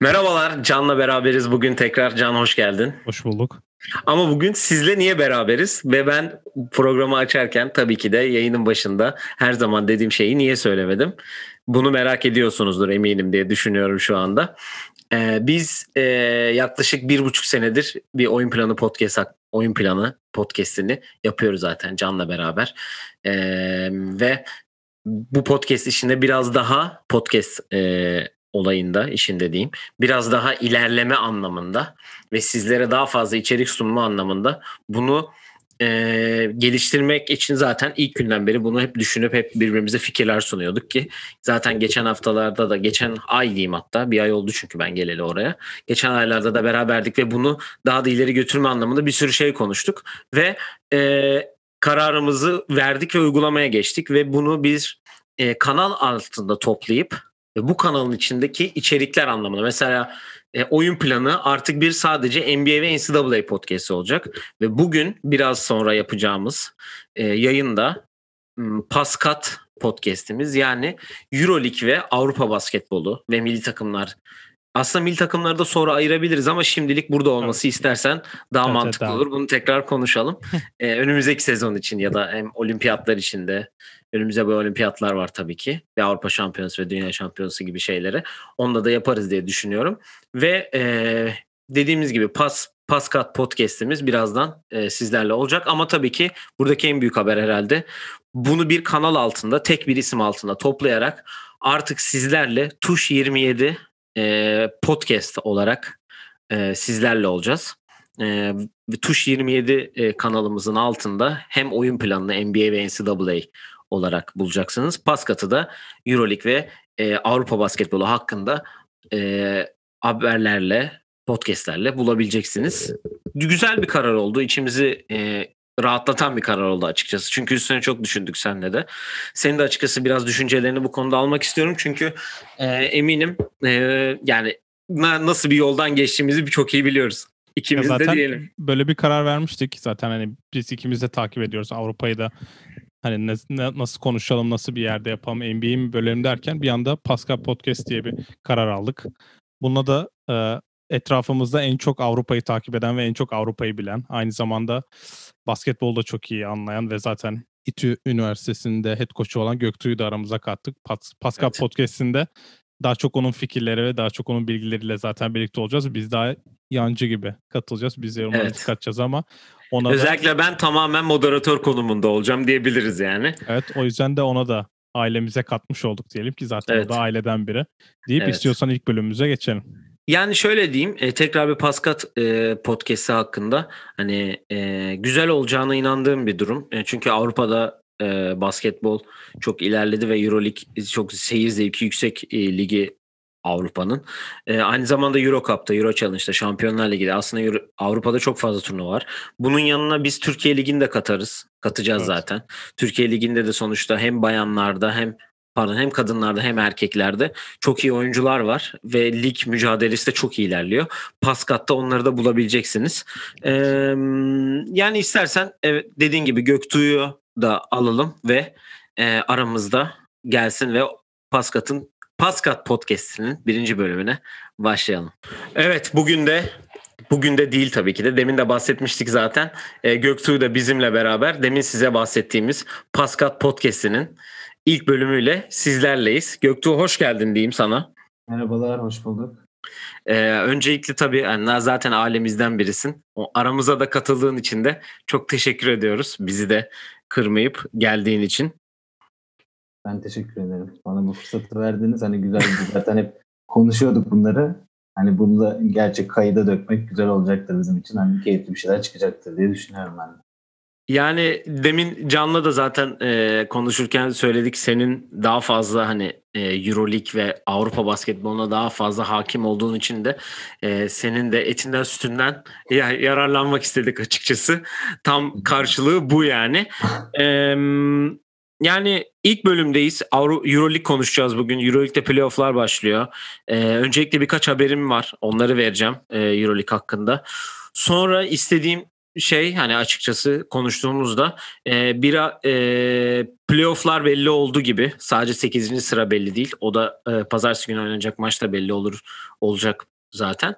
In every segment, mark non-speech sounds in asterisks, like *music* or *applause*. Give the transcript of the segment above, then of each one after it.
Merhabalar, Can'la beraberiz bugün tekrar. Can hoş geldin. Hoş bulduk. Ama bugün sizle niye beraberiz? Ve ben programı açarken tabii ki de yayının başında her zaman dediğim şeyi niye söylemedim? Bunu merak ediyorsunuzdur eminim diye düşünüyorum şu anda. Ee, biz e, yaklaşık bir buçuk senedir bir oyun planı podcast oyun planı podcastini yapıyoruz zaten Can'la beraber. Ee, ve bu podcast işinde biraz daha podcast e, olayında işin dediğim biraz daha ilerleme anlamında ve sizlere daha fazla içerik sunma anlamında bunu e, geliştirmek için zaten ilk günden beri bunu hep düşünüp hep birbirimize fikirler sunuyorduk ki zaten geçen haftalarda da geçen ay diyeyim hatta bir ay oldu çünkü ben geleli oraya. Geçen aylarda da beraberdik ve bunu daha da ileri götürme anlamında bir sürü şey konuştuk ve e, kararımızı verdik ve uygulamaya geçtik ve bunu bir e, kanal altında toplayıp bu kanalın içindeki içerikler anlamında. Mesela e, oyun planı artık bir sadece NBA ve NCAA podcast'i olacak. Ve bugün biraz sonra yapacağımız e, yayında Paskat podcast'imiz. Yani EuroLeague ve Avrupa basketbolu ve milli takımlar aslında milli takımları da sonra ayırabiliriz ama şimdilik burada olması evet. istersen daha evet, mantıklı evet, olur. Bunu tekrar konuşalım. *laughs* ee, önümüzdeki sezon için ya da hem olimpiyatlar için de önümüzde bu olimpiyatlar var tabii ki. Ve Avrupa Şampiyonası ve Dünya Şampiyonası gibi şeyleri. Onda da yaparız diye düşünüyorum. Ve e, dediğimiz gibi pas Paskat podcast'imiz birazdan e, sizlerle olacak ama tabii ki buradaki en büyük haber herhalde bunu bir kanal altında tek bir isim altında toplayarak artık sizlerle Tuş 27 e, podcast olarak e, sizlerle olacağız. E, Tuş 27 e, kanalımızın altında hem oyun planını NBA ve NCAA olarak bulacaksınız. Paskat'ı da Euroleague ve e, Avrupa basketbolu hakkında e, haberlerle, podcastlerle bulabileceksiniz. Güzel bir karar oldu. İçimizi e, rahatlatan bir karar oldu açıkçası. Çünkü üstüne çok düşündük senle de. Senin de açıkçası biraz düşüncelerini bu konuda almak istiyorum. Çünkü e, eminim e, yani nasıl bir yoldan geçtiğimizi çok iyi biliyoruz. İkimiz ya de diyelim. Böyle bir karar vermiştik. Zaten hani biz ikimiz de takip ediyoruz Avrupa'yı da. Hani ne, ne, nasıl konuşalım, nasıl bir yerde yapalım, NBA mi bölelim derken bir anda Pascal Podcast diye bir karar aldık. Bununla da e, etrafımızda en çok Avrupa'yı takip eden ve en çok Avrupa'yı bilen, aynı zamanda basketbolda çok iyi anlayan ve zaten İTÜ Üniversitesi'nde head coach'u olan Göktuğ'u da aramıza kattık. Pas Pascal evet. Podcast'inde daha çok onun fikirleri ve daha çok onun bilgileriyle zaten birlikte olacağız. Biz daha yancı gibi katılacağız. Biz yorumlarımızı evet. katacağız ama ona Özellikle da... ben tamamen moderatör konumunda olacağım diyebiliriz yani. Evet o yüzden de ona da ailemize katmış olduk diyelim ki zaten evet. o da aileden biri. Deyip evet. istiyorsan ilk bölümümüze geçelim. Yani şöyle diyeyim, e, tekrar bir Paskat e, podcast'i hakkında hani e, güzel olacağına inandığım bir durum. E, çünkü Avrupa'da e, basketbol çok ilerledi ve EuroLeague çok seyir zevki yüksek e, ligi Avrupa'nın. E, aynı zamanda Euro Cup'ta, Euro Challenge'da, Şampiyonlar Ligi'de aslında Euro, Avrupa'da çok fazla turnuva var. Bunun yanına biz Türkiye Ligi'ni de katarız. Katacağız evet. zaten. Türkiye Ligi'nde de sonuçta hem bayanlarda hem pardon hem kadınlarda hem erkeklerde çok iyi oyuncular var ve lig mücadelesi de çok ilerliyor. Paskat'ta onları da bulabileceksiniz. Ee, yani istersen evet dediğin gibi Göktuğ'u da alalım ve e, aramızda gelsin ve Paskat'ın Paskat Podcast'inin birinci bölümüne başlayalım. Evet bugün de Bugün de değil tabii ki de. Demin de bahsetmiştik zaten. E, Göktuğ da bizimle beraber demin size bahsettiğimiz Paskat Podcast'inin ilk bölümüyle sizlerleyiz. Göktuğ hoş geldin diyeyim sana. Merhabalar, hoş bulduk. Ee, öncelikle tabii yani zaten ailemizden birisin. O aramıza da katıldığın için de çok teşekkür ediyoruz. Bizi de kırmayıp geldiğin için. Ben teşekkür ederim. Bana bu fırsatı verdiniz. Hani güzel *laughs* zaten hep konuşuyorduk bunları. Hani bunu da gerçek kayıda dökmek güzel olacaktır bizim için. Hani keyifli bir şeyler çıkacaktır diye düşünüyorum ben de. Yani demin Can'la da zaten e, konuşurken söyledik senin daha fazla hani e, Euroleague ve Avrupa basketboluna daha fazla hakim olduğun için de e, senin de etinden sütünden ya, yararlanmak istedik açıkçası. Tam karşılığı bu yani. E, yani ilk bölümdeyiz. Euroleague konuşacağız bugün. Euroleague'de playofflar başlıyor. E, öncelikle birkaç haberim var. Onları vereceğim e, Euroleague hakkında. Sonra istediğim şey hani açıkçası konuştuğumuzda e, bir e, playofflar belli oldu gibi. Sadece 8. sıra belli değil. O da e, pazartesi günü oynanacak maçta belli olur olacak zaten.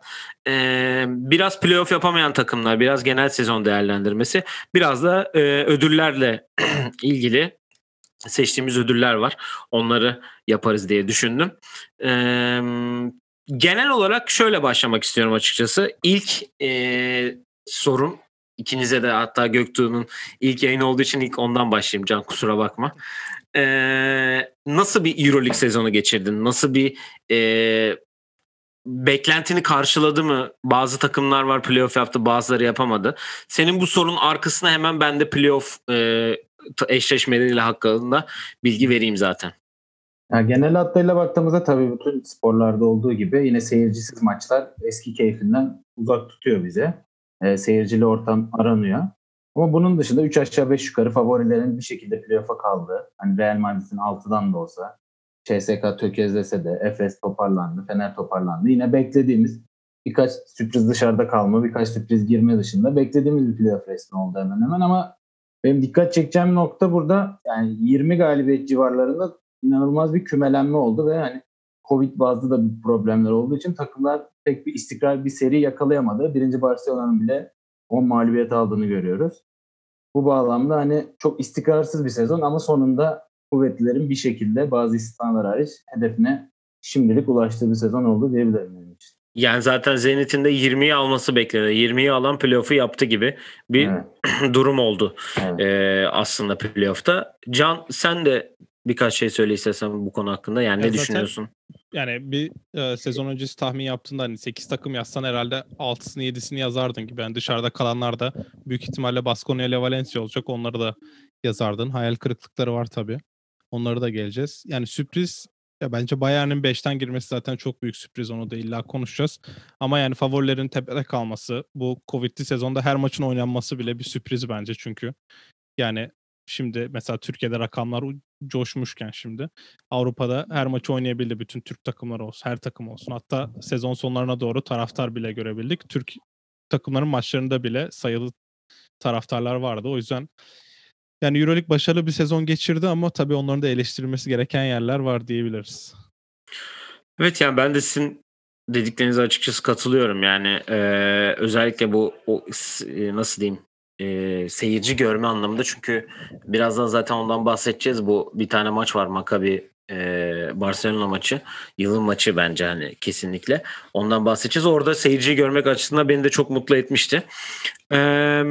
E, biraz playoff yapamayan takımlar, biraz genel sezon değerlendirmesi, biraz da e, ödüllerle *clears throat* ilgili seçtiğimiz ödüller var. Onları yaparız diye düşündüm. E, genel olarak şöyle başlamak istiyorum açıkçası. İlk e, sorum ikinize de hatta Göktuğ'un ilk yayın olduğu için ilk ondan başlayayım Can kusura bakma. Ee, nasıl bir Euroleague sezonu geçirdin? Nasıl bir e, beklentini karşıladı mı? Bazı takımlar var playoff yaptı bazıları yapamadı. Senin bu sorunun arkasına hemen ben de playoff e, eşleşmeleriyle hakkında bilgi vereyim zaten. Yani genel hatlarıyla baktığımızda tabii bütün sporlarda olduğu gibi yine seyircisiz maçlar eski keyfinden uzak tutuyor bize. E, seyircili ortam aranıyor. Ama bunun dışında 3 aşağı 5 yukarı favorilerin bir şekilde playoff'a kaldı. Hani Real Madrid'in 6'dan da olsa CSK tökezlese de Efes toparlandı, Fener toparlandı. Yine beklediğimiz birkaç sürpriz dışarıda kalma, birkaç sürpriz girme dışında beklediğimiz bir playoff resmi oldu hemen hemen ama benim dikkat çekeceğim nokta burada yani 20 galibiyet civarlarında inanılmaz bir kümelenme oldu ve hani Covid bazlı da bir problemler olduğu için takımlar pek bir istikrar bir seri yakalayamadı. Birinci Barcelona'nın bile 10 mağlubiyet aldığını görüyoruz. Bu bağlamda hani çok istikrarsız bir sezon ama sonunda kuvvetlilerin bir şekilde bazı istisnalar hariç hedefine şimdilik ulaştığı bir sezon oldu diyebilirim benim için. Yani zaten Zenit'in de 20'yi alması bekleniyor. 20'yi alan playoff'u yaptı gibi bir evet. *clears throat* durum oldu evet. ee, aslında playoff'ta. Can sen de birkaç şey söyle istersen bu konu hakkında. Yani ya ne düşünüyorsun? Yani bir e, sezon öncesi tahmin yaptığında hani 8 takım yazsan herhalde 6'sını 7'sini yazardın gibi. Yani dışarıda kalanlar da büyük ihtimalle Baskonia ile Valencia olacak. Onları da yazardın. Hayal kırıklıkları var tabii. Onları da geleceğiz. Yani sürpriz ya bence Bayern'in 5'ten girmesi zaten çok büyük sürpriz. Onu da illa konuşacağız. Ama yani favorilerin tepede kalması, bu Covid'li sezonda her maçın oynanması bile bir sürpriz bence çünkü. Yani şimdi mesela Türkiye'de rakamlar coşmuşken şimdi Avrupa'da her maçı oynayabildi bütün Türk takımları olsun, her takım olsun. Hatta sezon sonlarına doğru taraftar bile görebildik. Türk takımların maçlarında bile sayılı taraftarlar vardı. O yüzden yani EuroLeague başarılı bir sezon geçirdi ama tabii onların da eleştirilmesi gereken yerler var diyebiliriz. Evet yani ben de sizin dediklerinize açıkçası katılıyorum. Yani e, özellikle bu o, nasıl diyeyim e, seyirci görme anlamında çünkü birazdan zaten ondan bahsedeceğiz. Bu bir tane maç var Maccabi e, Barcelona maçı. Yılın maçı bence hani kesinlikle. Ondan bahsedeceğiz. Orada seyirciyi görmek açısından beni de çok mutlu etmişti. E,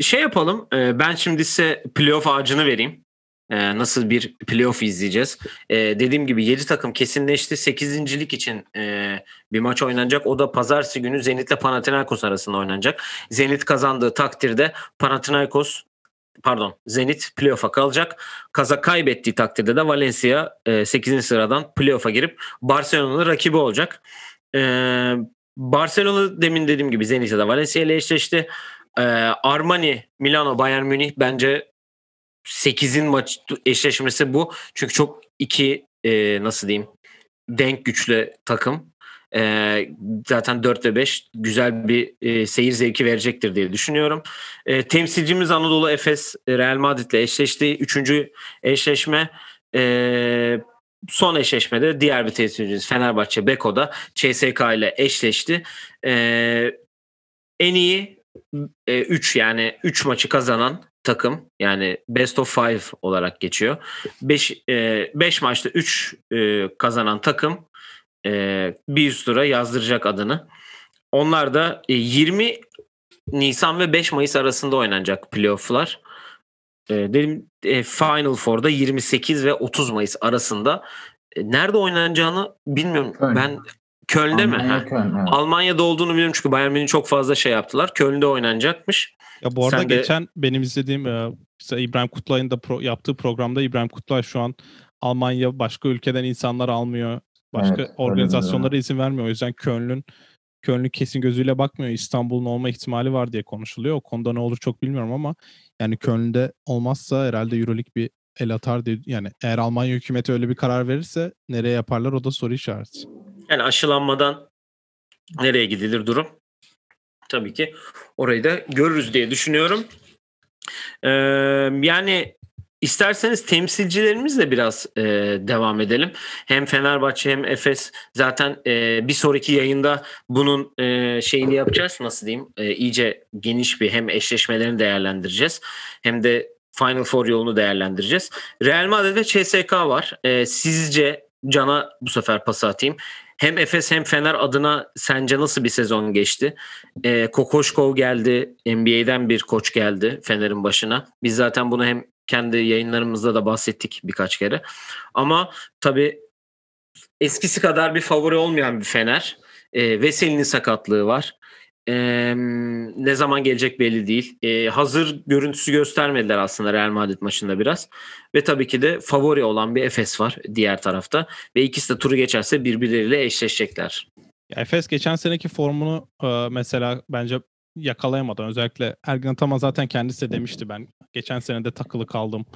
şey yapalım. E, ben şimdi size playoff ağacını vereyim. E, nasıl bir playoff izleyeceğiz. E, dediğim gibi 7 takım kesinleşti. 8. lig için e, bir maç oynanacak. O da pazartesi günü Zenit'le Panathinaikos arasında oynanacak. Zenit kazandığı takdirde Panathinaikos pardon Zenit playoff'a kalacak. Kaza kaybettiği takdirde de Valencia e, 8. sıradan playoff'a girip Barcelona'nın rakibi olacak. E, Barcelona demin dediğim gibi Zenit'e de Valencia ile eşleşti. E, Armani, Milano, Bayern Münih bence 8'in maç eşleşmesi bu. Çünkü çok iki e, nasıl diyeyim denk güçlü takım. E, zaten 4 ve 5 güzel bir e, seyir zevki verecektir diye düşünüyorum. E, temsilcimiz Anadolu Efes Real Madrid ile eşleşti. Üçüncü eşleşme e, son eşleşmede diğer bir temsilcimiz Fenerbahçe Beko'da CSK ile eşleşti. E, en iyi 3 e, yani 3 maçı kazanan takım yani best of five olarak geçiyor. 5 5 e, maçta 3 e, kazanan takım e, bir üst tura yazdıracak adını. Onlar da e, 20 Nisan ve 5 Mayıs arasında oynanacak playoff'lar. E, dedim e, Final Four'da 28 ve 30 Mayıs arasında. E, nerede oynanacağını bilmiyorum. Köln. Ben Köln'de Almanya, mi? Köln, evet. Almanya'da olduğunu biliyorum çünkü Bayern Münih çok fazla şey yaptılar. Köln'de oynanacakmış. Ya bu arada Sen geçen de... benim izlediğim mesela İbrahim Kutlay'ın da pro, yaptığı programda İbrahim Kutlay şu an Almanya başka ülkeden insanlar almıyor. Başka evet, organizasyonlara izin vermiyor. O yüzden Köln'ün Köln'ün kesin gözüyle bakmıyor. İstanbul'un olma ihtimali var diye konuşuluyor. O konuda ne olur çok bilmiyorum ama yani Köln'de olmazsa herhalde Euroleague bir el atar diye. Yani eğer Almanya hükümeti öyle bir karar verirse nereye yaparlar o da soru işareti. Yani aşılanmadan nereye gidilir durum? tabii ki orayı da görürüz diye düşünüyorum. Ee, yani İsterseniz temsilcilerimizle biraz e, devam edelim. Hem Fenerbahçe hem Efes zaten e, bir sonraki yayında bunun e, şeyini yapacağız. Nasıl diyeyim? E, iyice geniş bir hem eşleşmelerini değerlendireceğiz hem de Final Four yolunu değerlendireceğiz. Real Madrid ve CSK var. E, sizce Can'a bu sefer pas atayım. Hem Efes hem Fener adına sence nasıl bir sezon geçti? E, Kokoşkov geldi. NBA'den bir koç geldi Fener'in başına. Biz zaten bunu hem kendi yayınlarımızda da bahsettik birkaç kere. Ama tabii eskisi kadar bir favori olmayan bir Fener. E, Veseli'nin sakatlığı var. E, ne zaman gelecek belli değil. E, hazır görüntüsü göstermediler aslında Real Madrid maçında biraz. Ve tabii ki de favori olan bir Efes var diğer tarafta. Ve ikisi de turu geçerse birbirleriyle eşleşecekler. Efes geçen seneki formunu e, mesela bence yakalayamadı. Özellikle Ergin Ataman zaten kendisi de demişti ben geçen sene de takılı kaldım.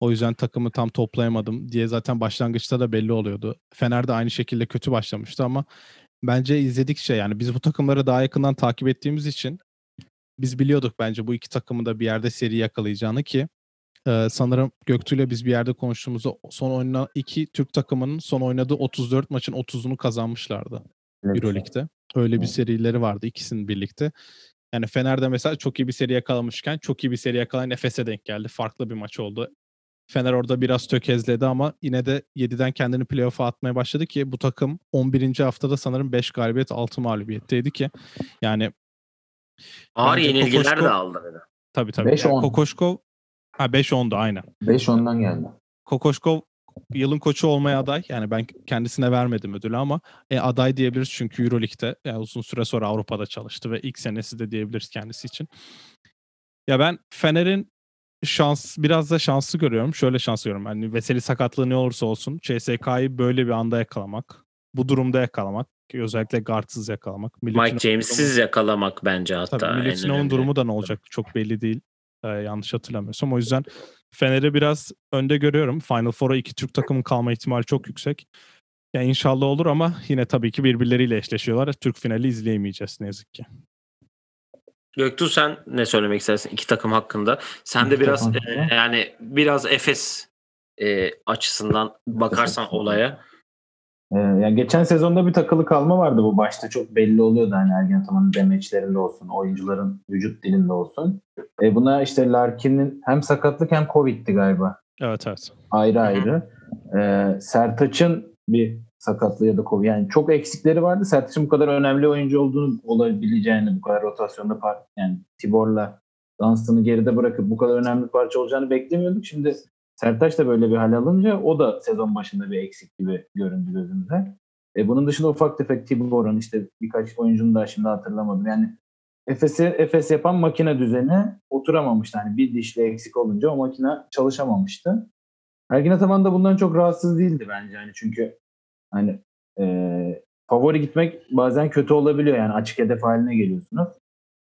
O yüzden takımı tam toplayamadım diye zaten başlangıçta da belli oluyordu. Fener de aynı şekilde kötü başlamıştı ama bence izledikçe yani biz bu takımları daha yakından takip ettiğimiz için biz biliyorduk bence bu iki takımı da bir yerde seri yakalayacağını ki e, sanırım Göktuğ'la biz bir yerde konuştuğumuzda son oynanan iki Türk takımının son oynadığı 34 maçın 30'unu kazanmışlardı evet. Euroleague'de. Öyle bir serileri vardı ikisinin birlikte. Yani Fener'de mesela çok iyi bir seri yakalamışken çok iyi bir seri yakalayan Efes'e denk geldi. Farklı bir maç oldu. Fener orada biraz tökezledi ama yine de 7'den kendini playoff'a atmaya başladı ki bu takım 11. haftada sanırım 5 galibiyet 6 mağlubiyetteydi ki yani ağır yenilgiler Kokoşkov, de aldı. Tabii tabii. 5-10. Yani Kokoşkov ha 5-10'du aynen. 5-10'dan geldi. Kokoşkov yılın koçu olmaya aday. Yani ben kendisine vermedim ödülü ama e, aday diyebiliriz çünkü Euroleague'de yani uzun süre sonra Avrupa'da çalıştı ve ilk senesi de diyebiliriz kendisi için. Ya ben Fener'in şans biraz da şanslı görüyorum. Şöyle şanslı görüyorum. Yani Veseli sakatlığı ne olursa olsun CSK'yı böyle bir anda yakalamak, bu durumda yakalamak, özellikle guardsız yakalamak. Mike James'siz durumu, yakalamak bence hatta. Tabii Milutinov'un durumu da ne olacak çok belli değil. Ee, yanlış hatırlamıyorsam. O yüzden Fener'i biraz önde görüyorum. Final Four'a iki Türk takımın kalma ihtimali çok yüksek. Ya yani inşallah olur ama yine tabii ki birbirleriyle eşleşiyorlar. Türk finali izleyemeyeceğiz ne yazık ki. Göktuğ sen ne söylemek istersin iki takım hakkında? Sen de biraz e, yani biraz Efes e, açısından bakarsan olaya. Ee, yani geçen sezonda bir takılı kalma vardı bu başta çok belli oluyordu hani Ergen Ataman'ın demeçlerinde olsun, oyuncuların vücut dilinde olsun. E, buna işte Larkin'in hem sakatlık hem Covid'ti galiba. Evet evet. Ayrı ayrı. Ee, Sertaç'ın bir sakatlığı ya da Covid yani çok eksikleri vardı. Sertaç'ın bu kadar önemli oyuncu olduğunu olabileceğini bu kadar rotasyonda yani Tibor'la Dunstan'ı geride bırakıp bu kadar önemli parça olacağını beklemiyorduk. Şimdi Sertaç da böyle bir hal alınca o da sezon başında bir eksik gibi göründü gözümüze. E, bunun dışında ufak tefek Tibor'un işte birkaç oyuncunu da şimdi hatırlamadım. Yani Efes'i Efes yapan makine düzeni oturamamıştı. Yani bir dişli eksik olunca o makine çalışamamıştı. Ergin Ataman da bundan çok rahatsız değildi bence. Yani çünkü hani e, favori gitmek bazen kötü olabiliyor. Yani açık hedef haline geliyorsunuz.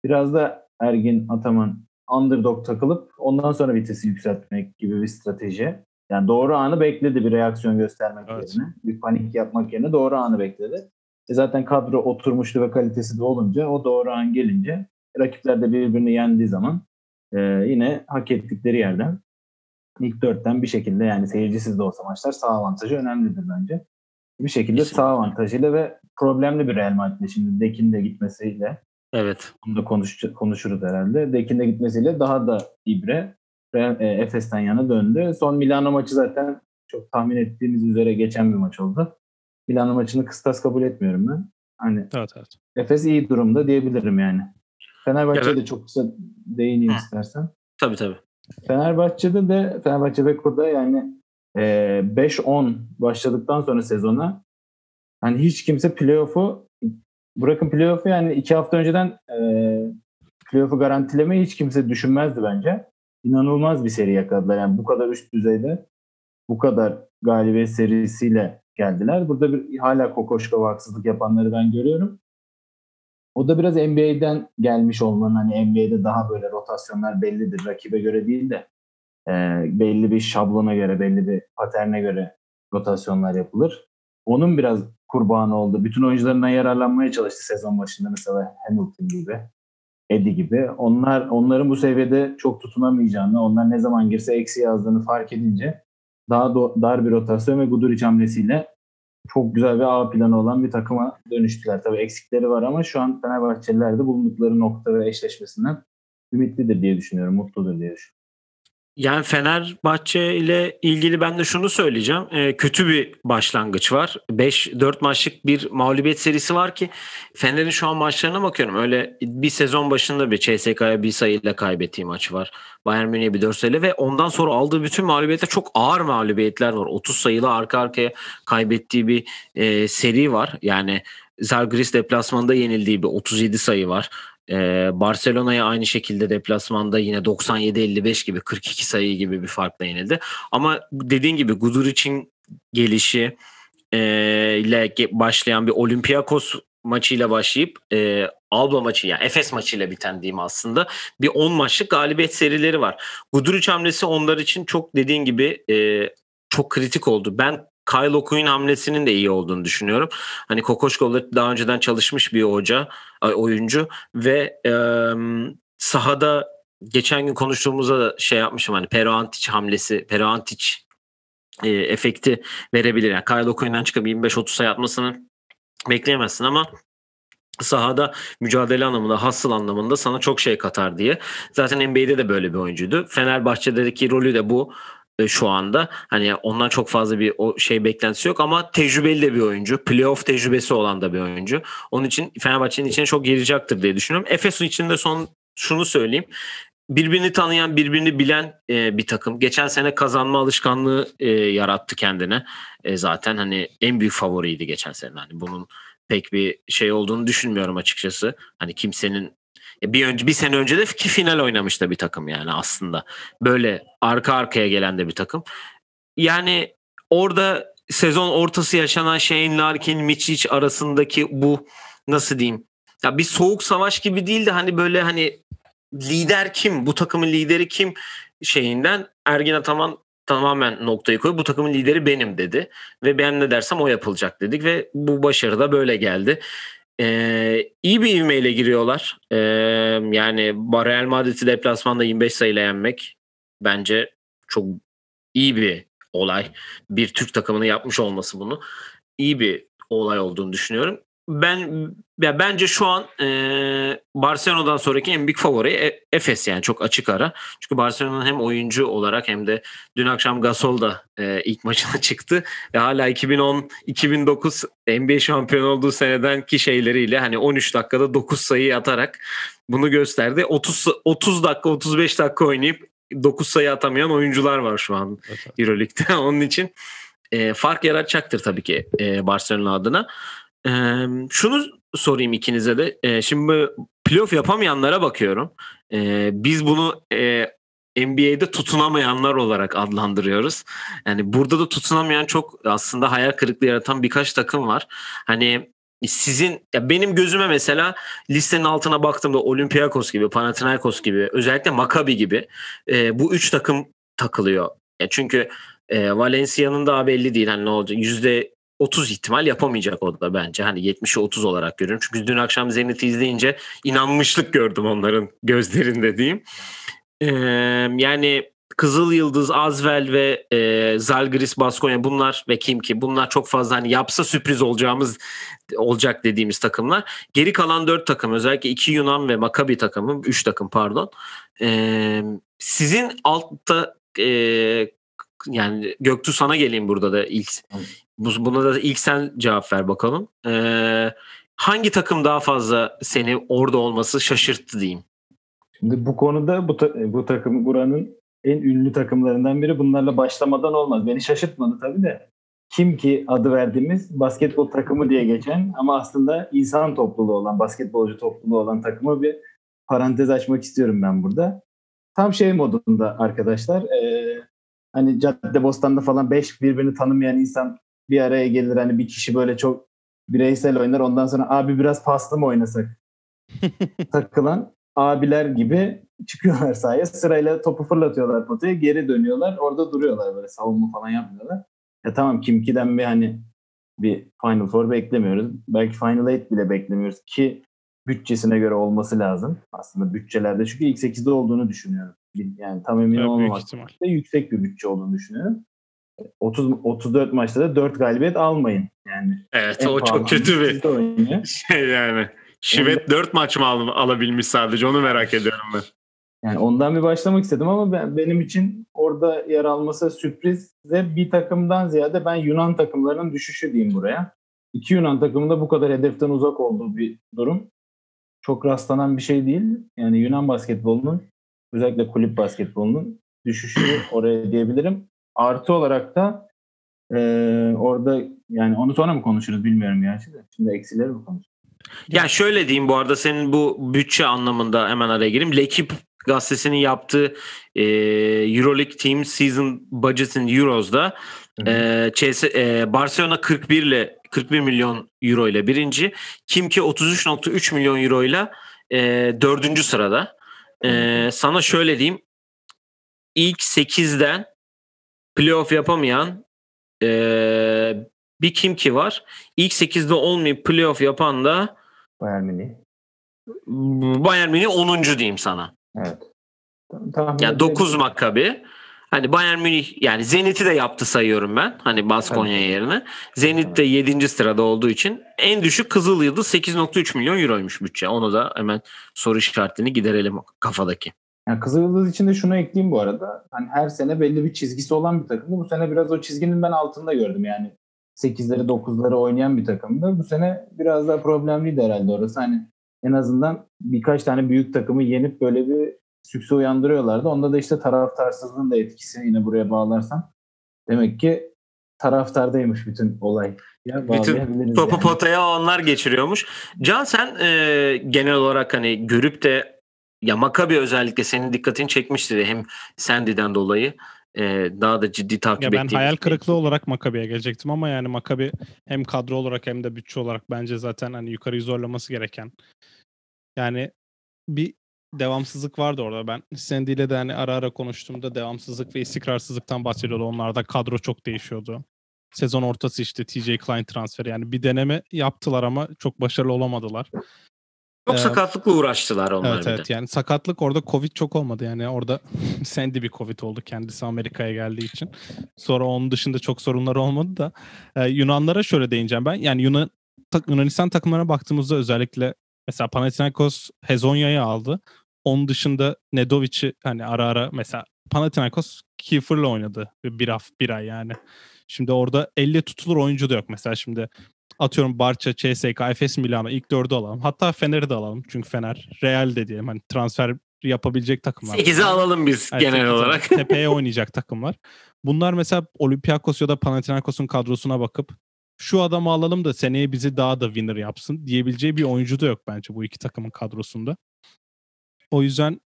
Biraz da Ergin Ataman underdog takılıp ondan sonra vitesi yükseltmek gibi bir strateji. Yani doğru anı bekledi bir reaksiyon göstermek evet. yerine. Bir panik yapmak yerine doğru anı bekledi. E zaten kadro oturmuştu ve kalitesi de olunca o doğru an gelince rakipler de birbirini yendiği zaman e, yine hak ettikleri yerden ilk dörtten bir şekilde yani seyircisiz de olsa maçlar sağ avantajı önemlidir bence. Bir şekilde sağ avantajıyla ve problemli bir Real Madrid'le şimdi Dekin de gitmesiyle Evet. Bunu da konuş, konuşuruz herhalde. Dekin de gitmesiyle daha da ibre e, Efes'ten yana döndü. Son Milano maçı zaten çok tahmin ettiğimiz üzere geçen bir maç oldu. Milano maçını kıstas kabul etmiyorum ben. Hani evet, evet. Efes iyi durumda diyebilirim yani. Fenerbahçe'de evet. çok kısa değineyim Hı. istersen. Tabii tabii. Fenerbahçe'de de Fenerbahçe Beko'da yani e, 5-10 başladıktan sonra sezona hani hiç kimse playoff'u bırakın playoff'u yani iki hafta önceden e, playoff'u garantilemeyi hiç kimse düşünmezdi bence. İnanılmaz bir seri yakaladılar. Yani bu kadar üst düzeyde bu kadar galibiyet serisiyle geldiler. Burada bir hala Kokoşkova haksızlık yapanları ben görüyorum. O da biraz NBA'den gelmiş olmanın hani NBA'de daha böyle rotasyonlar bellidir. Rakibe göre değil de e, belli bir şablona göre, belli bir paterne göre rotasyonlar yapılır. Onun biraz kurbanı oldu. Bütün oyuncularından yararlanmaya çalıştı sezon başında mesela Hamilton gibi. Edi gibi. Onlar onların bu seviyede çok tutunamayacağını, onlar ne zaman girse eksi yazdığını fark edince daha do- dar bir rotasyon ve Guduric hamlesiyle çok güzel bir A planı olan bir takıma dönüştüler. Tabii eksikleri var ama şu an Fenerbahçeliler de bulundukları nokta ve eşleşmesinden ümitlidir diye düşünüyorum, mutludur diye düşünüyorum. Yani Fenerbahçe ile ilgili ben de şunu söyleyeceğim. Ee, kötü bir başlangıç var. 5-4 maçlık bir mağlubiyet serisi var ki Fener'in şu an maçlarına bakıyorum. Öyle bir sezon başında bir CSK'ya bir sayıyla kaybettiği maçı var. Bayern Münih'e bir 4 sayıyla ve ondan sonra aldığı bütün mağlubiyetler çok ağır mağlubiyetler var. 30 sayılı arka arkaya kaybettiği bir e, seri var. Yani Zalgiris deplasmanda yenildiği bir 37 sayı var. Barcelona'ya aynı şekilde deplasmanda yine 97-55 gibi 42 sayı gibi bir farkla yenildi. Ama dediğin gibi Guduric'in gelişi e, ile başlayan bir Olympiakos maçıyla başlayıp e, Alba maçı yani Efes maçıyla biten diyeyim aslında bir 10 maçlık galibiyet serileri var. Guduric hamlesi onlar için çok dediğin gibi e, çok kritik oldu. Ben Kyle Okuy'un hamlesinin de iyi olduğunu düşünüyorum. Hani Kokoşko'la daha önceden çalışmış bir hoca, oyuncu ve e, sahada geçen gün konuştuğumuzda da şey yapmışım hani Peroantic hamlesi, Peroantic e, efekti verebilir. Yani Kyle Okuy'undan çıkıp 25-30 sayı atmasını bekleyemezsin ama sahada mücadele anlamında, hustle anlamında sana çok şey katar diye. Zaten NBA'de de böyle bir oyuncuydu. Fenerbahçe'deki rolü de bu. E, şu anda. Hani ondan çok fazla bir o şey beklentisi yok ama tecrübeli de bir oyuncu. Playoff tecrübesi olan da bir oyuncu. Onun için Fenerbahçe'nin içine çok girecektir diye düşünüyorum. Efes'in içinde son şunu söyleyeyim. Birbirini tanıyan, birbirini bilen e, bir takım. Geçen sene kazanma alışkanlığı e, yarattı kendine. E, zaten hani en büyük favoriydi geçen sene. Hani bunun pek bir şey olduğunu düşünmüyorum açıkçası. Hani kimsenin bir önce bir sene önce de ki final oynamış da bir takım yani aslında. Böyle arka arkaya gelen de bir takım. Yani orada sezon ortası yaşanan Shane Larkin, Michic arasındaki bu nasıl diyeyim? Ya bir soğuk savaş gibi değil de hani böyle hani lider kim? Bu takımın lideri kim? şeyinden Ergin Ataman tamamen noktayı koy. Bu takımın lideri benim dedi. Ve ben ne dersem o yapılacak dedik ve bu başarı da böyle geldi. Ee, iyi bir ivmeyle giriyorlar. Ee, yani Real Madrid'i deplasmanda 25 sayıyla yenmek bence çok iyi bir olay. Bir Türk takımını yapmış olması bunu. iyi bir olay olduğunu düşünüyorum ben ya bence şu an e, Barcelona'dan sonraki en büyük favori e, Efes yani çok açık ara. Çünkü Barcelona'nın hem oyuncu olarak hem de dün akşam Gasol da e, ilk maçına *laughs* çıktı ve hala 2010-2009 NBA şampiyon olduğu seneden ki şeyleriyle hani 13 dakikada 9 sayı atarak bunu gösterdi. 30 30 dakika 35 dakika oynayıp 9 sayı atamayan oyuncular var şu an evet. EuroLeague'de. *laughs* Onun için e, fark yaratacaktır tabii ki e, Barcelona adına. Ee, şunu sorayım ikinize de. Ee, şimdi playoff yapamayanlara bakıyorum. Ee, biz bunu e, NBA'de tutunamayanlar olarak adlandırıyoruz. Yani burada da tutunamayan çok aslında hayal kırıklığı yaratan birkaç takım var. Hani sizin ya benim gözüme mesela listenin altına baktığımda Olympiakos gibi, Panathinaikos gibi, özellikle Maccabi gibi e, bu üç takım takılıyor. Ya çünkü e, Valencia'nın daha belli değil hani ne olacak. Yüzde 30 ihtimal yapamayacak o da bence. Hani 70'e 30 olarak görüyorum. Çünkü dün akşam Zenit'i izleyince inanmışlık gördüm onların gözlerinde diyeyim. Ee, yani Kızıl Yıldız, Azvel ve e, Zalgiris, Baskonya bunlar ve kim ki bunlar çok fazla hani yapsa sürpriz olacağımız olacak dediğimiz takımlar. Geri kalan dört takım özellikle iki Yunan ve Makabi takımı, üç takım pardon. Ee, sizin altta e, yani Göktuğ sana geleyim burada da ilk Buna da ilk sen cevap ver bakalım. Ee, hangi takım daha fazla seni orada olması şaşırttı diyeyim? Şimdi bu konuda bu, ta- bu takım buranın en ünlü takımlarından biri. Bunlarla başlamadan olmaz. Beni şaşırtmadı tabii de. Kim ki adı verdiğimiz basketbol takımı diye geçen ama aslında insan topluluğu olan, basketbolcu topluluğu olan takımı bir parantez açmak istiyorum ben burada. Tam şey modunda arkadaşlar. E, hani Cadde Bostan'da falan beş birbirini tanımayan insan bir araya gelir hani bir kişi böyle çok bireysel oynar ondan sonra abi biraz paslı mı oynasak *laughs* takılan abiler gibi çıkıyorlar sahaya sırayla topu fırlatıyorlar potaya geri dönüyorlar orada duruyorlar böyle savunma falan yapmıyorlar. Ya tamam Kimki'den bir hani bir Final Four beklemiyoruz. Belki Final Eight bile beklemiyoruz ki bütçesine göre olması lazım. Aslında bütçelerde çünkü ilk 8'de olduğunu düşünüyorum. Yani tam emin büyük olmamak da yüksek bir bütçe olduğunu düşünüyorum. 30 34 maçta da 4 galibiyet almayın. Yani Evet o çok kötü bir *laughs* şey yani. Şivet 4 maç mı al- alabilmiş sadece onu merak ediyorum ben. Yani ondan bir başlamak istedim ama ben, benim için orada yer alması sürpriz ve bir takımdan ziyade ben Yunan takımlarının düşüşü diyeyim buraya. İki Yunan takımında bu kadar hedeften uzak olduğu bir durum. Çok rastlanan bir şey değil. Yani Yunan basketbolunun özellikle kulüp basketbolunun düşüşü oraya diyebilirim. Artı olarak da eee, orada yani onu sonra mı konuşuruz bilmiyorum gerçi de. Şimdi eksileri mi konuşuruz? Ya şöyle diyeyim bu arada senin bu bütçe anlamında hemen araya gireyim. Lekip gazetesinin yaptığı e, Euroleague Team Season Budget in Euros'da e, CS, e, Barcelona 41 ile 41 milyon euro ile birinci. Kimki 33.3 milyon euro ile e, dördüncü sırada. E, sana şöyle diyeyim. İlk 8'den playoff yapamayan e, bir Kimki var. İlk 8'de olmayıp playoff yapan da Bayern Münih. Bayern Münih 10. diyeyim sana. Evet. Tahmin Yani 9 Maccabi. Hani Bayern Münih yani Zenit'i de yaptı sayıyorum ben. Hani Baskonya Evet. yerine. Zenit de 7. sırada olduğu için en düşük Kızıl Yıldız 8.3 milyon euroymuş bütçe. Onu da hemen soru işaretini giderelim kafadaki. Yani Kızılyıldız için de şunu ekleyeyim bu arada. Hani her sene belli bir çizgisi olan bir takımdı. Bu sene biraz o çizginin ben altında gördüm. Yani 8'leri 9'ları oynayan bir takımdı. Bu sene biraz daha problemliydi herhalde orası. Hani en azından birkaç tane büyük takımı yenip böyle bir sükse uyandırıyorlardı. Onda da işte taraftarsızlığın da etkisi yine buraya bağlarsam. Demek ki taraftardaymış bütün olay. Ya, bağlayabiliriz Topu yani. potaya onlar geçiriyormuş. Can sen e, genel olarak hani görüp de ya Maccabi özellikle senin dikkatini çekmiştir hem Sandy'den dolayı e, daha da ciddi takip Ya ben hayal bir- kırıklığı olarak Makabi'ye gelecektim ama yani Makabi hem kadro olarak hem de bütçe olarak bence zaten hani yukarıyı zorlaması gereken. Yani bir devamsızlık vardı orada. Ben Sandy ile de hani ara ara konuştuğumda devamsızlık ve istikrarsızlıktan bahsediyordu. Onlarda kadro çok değişiyordu. Sezon ortası işte TJ Klein transferi yani bir deneme yaptılar ama çok başarılı olamadılar. Çok Ee, sakatlıkla uğraştılar onlar Evet bir de. evet yani sakatlık orada Covid çok olmadı yani orada *laughs* Sandy bir Covid oldu kendisi Amerika'ya geldiği için. Sonra onun dışında çok sorunları olmadı da Ee, Yunanlara şöyle değineceğim ben yani Yunan tak- Yunanistan takımlarına baktığımızda özellikle mesela Panathinaikos Hezonya'yı aldı. Onun dışında Nedovic'i hani ara ara mesela Panathinaikos Kiefer'la oynadı bir, bir, haf, bir ay yani. Şimdi orada elle tutulur oyuncu da yok. Mesela şimdi atıyorum Barça, CSK, Efes Milano ilk dördü alalım. Hatta Fener'i de alalım. Çünkü Fener Real de diyelim. Hani transfer yapabilecek takımlar. 8'i alalım biz Evet, genel olarak. *laughs* Tepeye oynayacak takımlar. Bunlar mesela Olympiakos ya da Panathinaikos'un kadrosuna bakıp şu adamı alalım da seneye bizi daha da winner yapsın diyebileceği bir oyuncu da yok bence bu iki takımın kadrosunda. O yüzden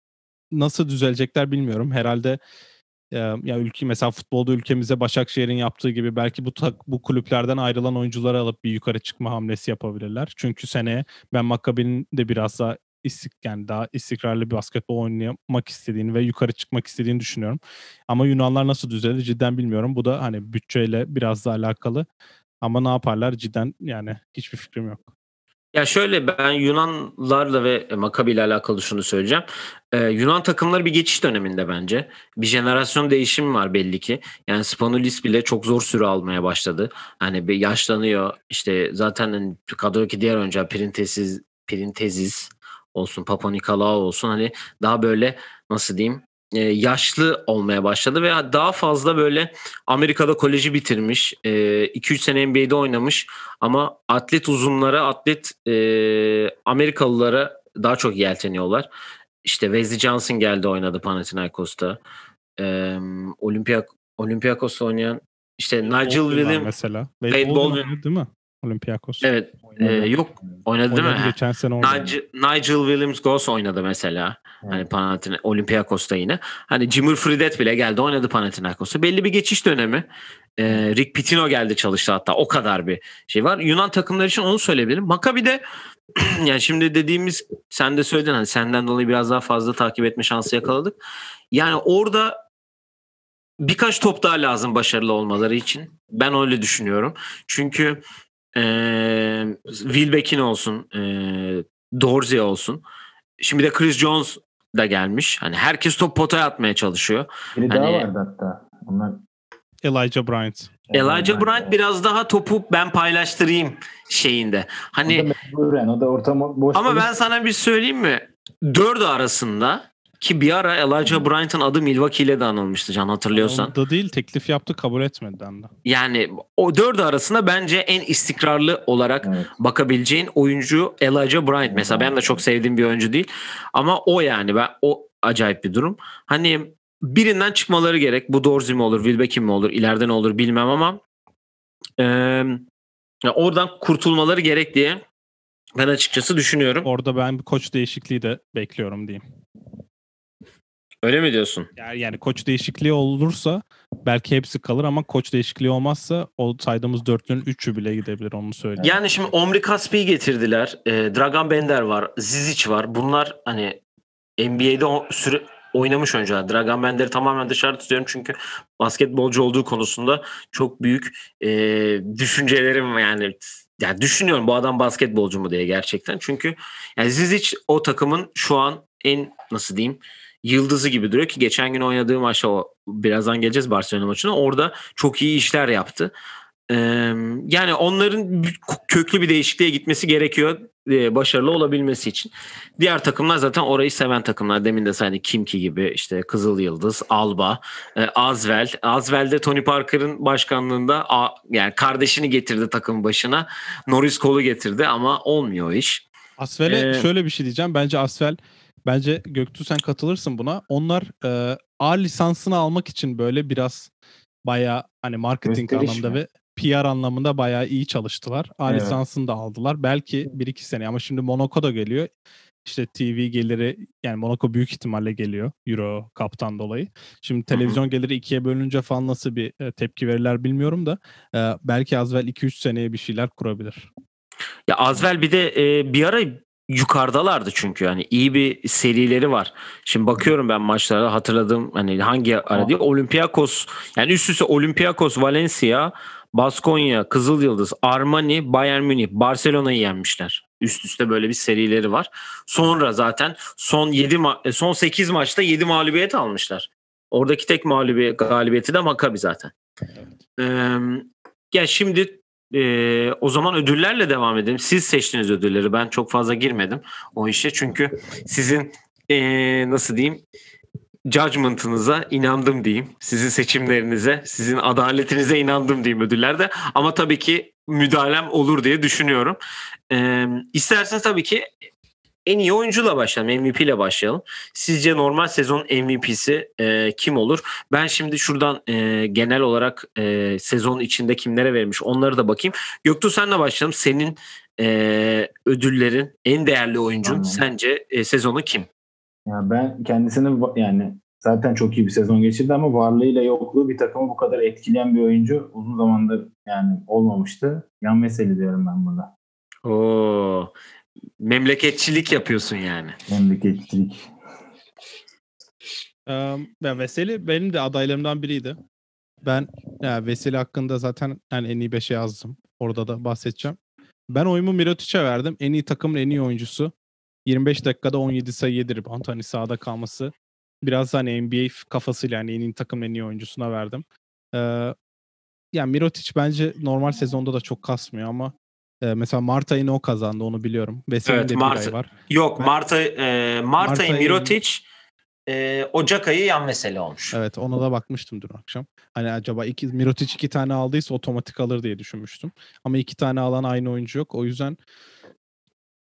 nasıl düzelecekler bilmiyorum. Herhalde ya ülke mesela futbolda ülkemize Başakşehir'in yaptığı gibi belki bu tak, bu kulüplerden ayrılan oyuncuları alıp bir yukarı çıkma hamlesi yapabilirler. Çünkü seneye ben Maccabi'nin de biraz daha istik yani daha istikrarlı bir basketbol oynamak istediğini ve yukarı çıkmak istediğini düşünüyorum. Ama Yunanlar nasıl düzelir cidden bilmiyorum. Bu da hani bütçeyle biraz da alakalı. Ama ne yaparlar cidden yani hiçbir fikrim yok. Ya şöyle ben Yunanlarla ve Maccabi ile alakalı şunu söyleyeceğim. Ee, Yunan takımları bir geçiş döneminde bence. Bir jenerasyon değişimi var belli ki. Yani Spanulis bile çok zor süre almaya başladı. Hani bir yaşlanıyor. İşte zaten hani kadrodaki diğer oyuncular Printezis, Printezis olsun, Papa Nikolaou olsun hani daha böyle nasıl diyeyim e, yaşlı olmaya başladı ve daha fazla böyle Amerika'da koleji bitirmiş, 2-3 sene NBA'de oynamış ama atlet uzunlara, atlet e, Amerikalılara daha çok yelteniyorlar. İşte Wesley Johnson geldi oynadı Panathinaikos'ta. E, Olimpiyak Olympiakos'ta oynayan işte Nigel Williams mesela. Wade Baldwin. Baldwin değil mi? Olympiakos. evet e, yok oynadı değil Oynadı, mi? Geçen sene oynadı. Nigel, Nigel Williams Goss oynadı mesela. Hani Panathina Olympiakos'ta yine. Hani Jimmer Fridet bile geldi oynadı Panathinaikos'ta. Belli bir geçiş dönemi. Ee, Rick Pitino geldi çalıştı hatta. O kadar bir şey var. Yunan takımları için onu söyleyebilirim. Maccabi'de *clears throat* yani şimdi dediğimiz sen de söyledin hani senden dolayı biraz daha fazla takip etme şansı yakaladık. Yani orada birkaç top daha lazım başarılı olmaları için. Ben öyle düşünüyorum. Çünkü eee Wilbeck'in olsun, eee Dorsey olsun. Şimdi de Chris Jones da gelmiş. Hani herkes top potaya atmaya çalışıyor. Biri Hani- daha vardı hatta. Onlar Elijah Bryant. Elijah Bryant biraz daha topu ben paylaştırayım şeyinde. Hani o da mecburen, o da ortamı boş Ama ben sana bir söyleyeyim mi? Dördü arasında ki bir ara Elijah Bryant'ın adı Milwaukee ile de anılmıştı Can hatırlıyorsan. Da değil teklif yaptı kabul etmedi de. Yani o dördü arasında bence en istikrarlı olarak Evet. bakabileceğin oyuncu Elijah Bryant. Mesela ben de çok sevdiğim bir oyuncu değil. Ama o yani ben o acayip bir durum. Hani birinden çıkmaları gerek. Bu Dorsey mi olur, Wilbekin mi olur, ileride ne olur bilmem ama ya oradan kurtulmaları gerek diye ben açıkçası düşünüyorum. Orada ben bir koç değişikliği de bekliyorum diyeyim. Öyle mi diyorsun? Yani, yani koç değişikliği olursa belki hepsi kalır ama koç değişikliği olmazsa o saydığımız dörtlünün üçü bile gidebilir onu söyleyeyim. Yani şimdi Omri Kaspi'yi getirdiler. E, Dragan Bender var. Zizic var. Bunlar hani NBA'de o süre oynamış oyuncular. Dragan Bender'i tamamen dışarı tutuyorum çünkü basketbolcu olduğu konusunda çok büyük e, düşüncelerim var. yani yani düşünüyorum bu adam basketbolcu mu diye gerçekten. Çünkü yani Zizic o takımın şu an en nasıl diyeyim yıldızı gibi duruyor ki geçen gün oynadığı maçta o birazdan geleceğiz Barcelona maçına. Orada çok iyi işler yaptı. Ee, yani onların köklü bir değişikliğe gitmesi gerekiyor e, başarılı olabilmesi için. Diğer takımlar zaten orayı seven takımlar. Demin de saydık Kimki gibi işte Kızıl Yıldız, Alba, e, Azvel. Azvel'de Tony Parker'ın başkanlığında a- yani kardeşini getirdi takım başına. Norris Cole'u getirdi ama olmuyor iş. Asfel'e Ee, şöyle bir şey diyeceğim. Bence Asfel bence Göktuğ sen katılırsın buna. Onlar e, A lisansını almak için böyle biraz bayağı hani marketing Gösteriş anlamında mi? ve PR anlamında bayağı iyi çalıştılar. A Evet. lisansını da aldılar. Belki 1-2 sene ama şimdi Monaco da geliyor. İşte TV geliri yani Monaco büyük ihtimalle geliyor Euro Cup'tan dolayı. Şimdi televizyon geliri ikiye bölününce falan nasıl bir e, tepki verirler bilmiyorum da e, belki Asvel 2-3 seneye bir şeyler kurabilir. Ya Azvel bir de e, bir ara yukarıdalardı çünkü yani iyi bir serileri var. Şimdi bakıyorum ben maçlara hatırladığım hani hangi ara diye Olympiakos yani üst üste Olympiakos, Valencia, Baskonya, Kızıl Yıldız, Armani, Bayern Münih, Barcelona'yı yenmişler. Üst üste böyle bir serileri var. Sonra zaten son 7 ma- e, son 8 maçta 7 mağlubiyet almışlar. Oradaki tek mağlubiyet galibiyeti de Maccabi zaten. Ee, ya şimdi ee, o zaman ödüllerle devam edelim. Siz seçtiniz ödülleri. Ben çok fazla girmedim o işe. Çünkü sizin ee, nasıl diyeyim judgment'ınıza inandım diyeyim. Sizin seçimlerinize, sizin adaletinize inandım diyeyim ödüllerde. Ama tabii ki müdahalem olur diye düşünüyorum. Ee, isterseniz tabii ki en iyi oyuncuyla başlayalım. MVP ile başlayalım. Sizce normal sezon MVP'si e, kim olur? Ben şimdi şuradan e, genel olarak e, sezon içinde kimlere vermiş onları da bakayım. Göktuğ senle başlayalım. Senin e, ödüllerin en değerli oyuncun Tamam. sence e, sezonu kim? Ya ben kendisini va- yani zaten çok iyi bir sezon geçirdi ama varlığıyla yokluğu bir takımı bu kadar etkileyen bir oyuncu uzun zamandır yani olmamıştı. Yan Veseli diyorum ben burada. Oo, memleketçilik yapıyorsun yani. Memleketçilik. Ee, ya Veseli benim de adaylarımdan biriydi. Ben ya Veseli hakkında zaten yani en iyi 5'e yazdım. Orada da bahsedeceğim. Ben oyumu Mirotic'e verdim. En iyi takımın en iyi oyuncusu. 25 dakikada 17 sayı 7 rebound. Hani sahada kalması. Biraz hani NBA kafasıyla yani en iyi takımın en iyi oyuncusuna verdim. Ee, yani Mirotic bence normal sezonda da çok kasmıyor ama e, mesela Mart ayını o kazandı onu biliyorum. Veseli'nin Evet, de bir Mart- ayı var. Yok Ben- Marta e, Marta'yı Marta'yı- Mirotic e, Ocak ayı yan mesele olmuş. Evet ona da bakmıştım dün akşam. Hani acaba iki, Mirotic iki tane aldıysa otomatik alır diye düşünmüştüm. Ama iki tane alan aynı oyuncu yok. O yüzden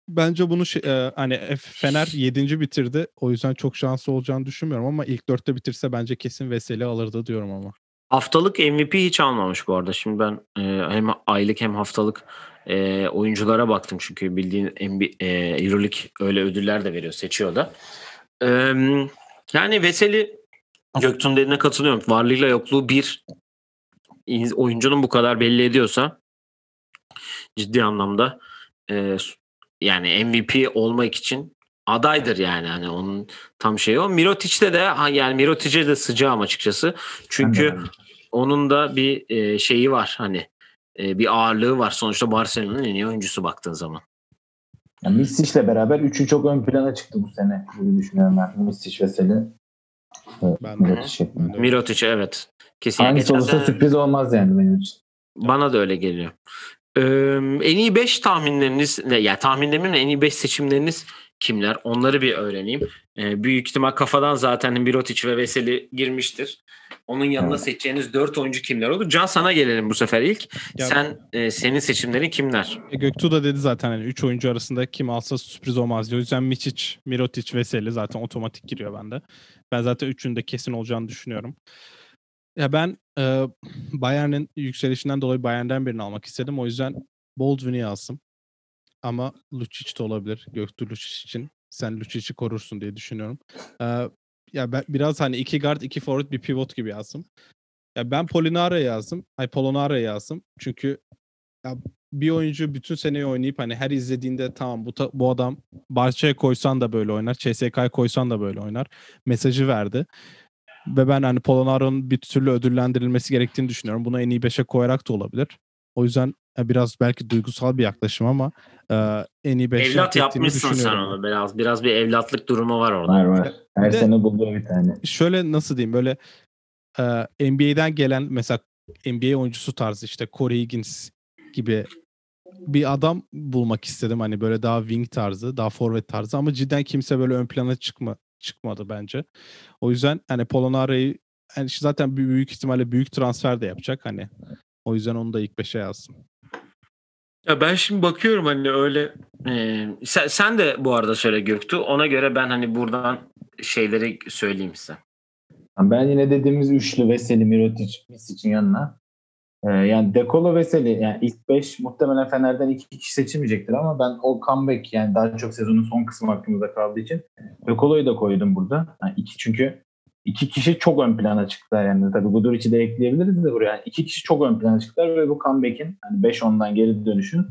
bence bunu şey, e, hani Fener 7. bitirdi. O yüzden çok şanslı olacağını düşünmüyorum ama ilk dörtte bitirse bence kesin Veseli alırdı diyorum ama. Haftalık MVP hiç almamış bu arada. Şimdi ben e, hem aylık hem haftalık e, oyunculara baktım çünkü bildiğin NBA, e, Euroleague öyle ödüller de veriyor, seçiyor da. E, yani Veseli Göktuğ'un dediğine katılıyorum. Varlığıyla yokluğu bir oyuncunun bu kadar belli ediyorsa ciddi anlamda e, yani MVP olmak için adaydır yani hani onun tam şeyi o. Mirotic'te de yani Mirotic'e de sıcağım açıkçası. Çünkü onun da bir e, şeyi var hani e, bir ağırlığı var. Sonuçta Barcelona'nın en iyi oyuncusu baktığın zaman. Yani Misic'le beraber üçü çok ön plana çıktı bu sene gibi düşünüyorum ben. Misic ve Seli. Ben de. Mirotic evet. Kesinlikle. Hangisi olursa sene sürpriz olmaz yani benim için. bana da öyle geliyor. Ee, en iyi 5 tahminleriniz ne? Ya tahminlerim en iyi 5 seçimleriniz kimler? Onları bir öğreneyim. Ee, büyük ihtimal kafadan zaten Mirotic ve Veseli girmiştir. Onun yanına Evet. seçeceğiniz 4 oyuncu kimler olur? Can sana gelelim bu sefer ilk. Ya- Sen e, senin seçimlerin kimler? E, Göktuğ da dedi zaten hani 3 oyuncu arasında kim alsa sürpriz olmaz diyor. O yüzden Miçic, Mirotic, Veseli zaten otomatik giriyor bende. Ben zaten üçünün de kesin olacağını düşünüyorum. Ya ben e, Bayern'in yükselişinden dolayı Bayern'den birini almak istedim. O yüzden Baldwin'i yazdım. Ama Lucic de olabilir. Göktuğ Lucic için. Sen Lucic'i korursun diye düşünüyorum. E, ya ben biraz hani iki guard, iki forward, bir pivot gibi yazdım. Ya ben Polinara yazdım. Ay Polonara yazdım. Çünkü ya bir oyuncu bütün seneyi oynayıp hani her izlediğinde tamam bu ta- bu adam Barça'ya koysan da böyle oynar, CSK'ya koysan da böyle oynar mesajı verdi. Ve ben hani Polonara'nın bir türlü ödüllendirilmesi gerektiğini düşünüyorum. Buna en iyi 5'e koyarak da olabilir. O yüzden e, biraz belki duygusal bir yaklaşım ama e, en iyi 5'e Evlat yapmışsın sen onu biraz. Biraz bir evlatlık durumu var orada. Var var. Her Bir de- sene bulduğu bir tane. şöyle nasıl diyeyim böyle e, NBA'den gelen mesela NBA oyuncusu tarzı işte Corey Higgins gibi bir adam bulmak istedim hani böyle daha wing tarzı, daha forvet tarzı ama cidden kimse böyle ön plana çıkma çıkmadı bence. O yüzden hani Polonara'yı yani zaten büyük ihtimalle büyük transfer de yapacak hani. O yüzden onu da ilk 5'e yazdım. Ya ben şimdi bakıyorum hani öyle e, sen, sen de bu arada söyle Göktuğ. Ona göre ben hani buradan şeyleri söyleyeyim size. Ben yine dediğimiz üçlü Veseli, Mirotic, Misic'in yanına. Ee, yani Dekolo Veseli yani ilk 5 muhtemelen Fener'den iki kişi seçilmeyecektir ama ben o comeback yani daha çok sezonun son kısmı hakkımızda kaldığı için Dekolo'yu da koydum burada. Yani iki, çünkü iki kişi çok ön plana çıktı yani tabii Guduric'i de ekleyebiliriz de buraya. Yani iki kişi çok ön plana çıktılar ve bu comeback'in hani 5-10'dan geri dönüşün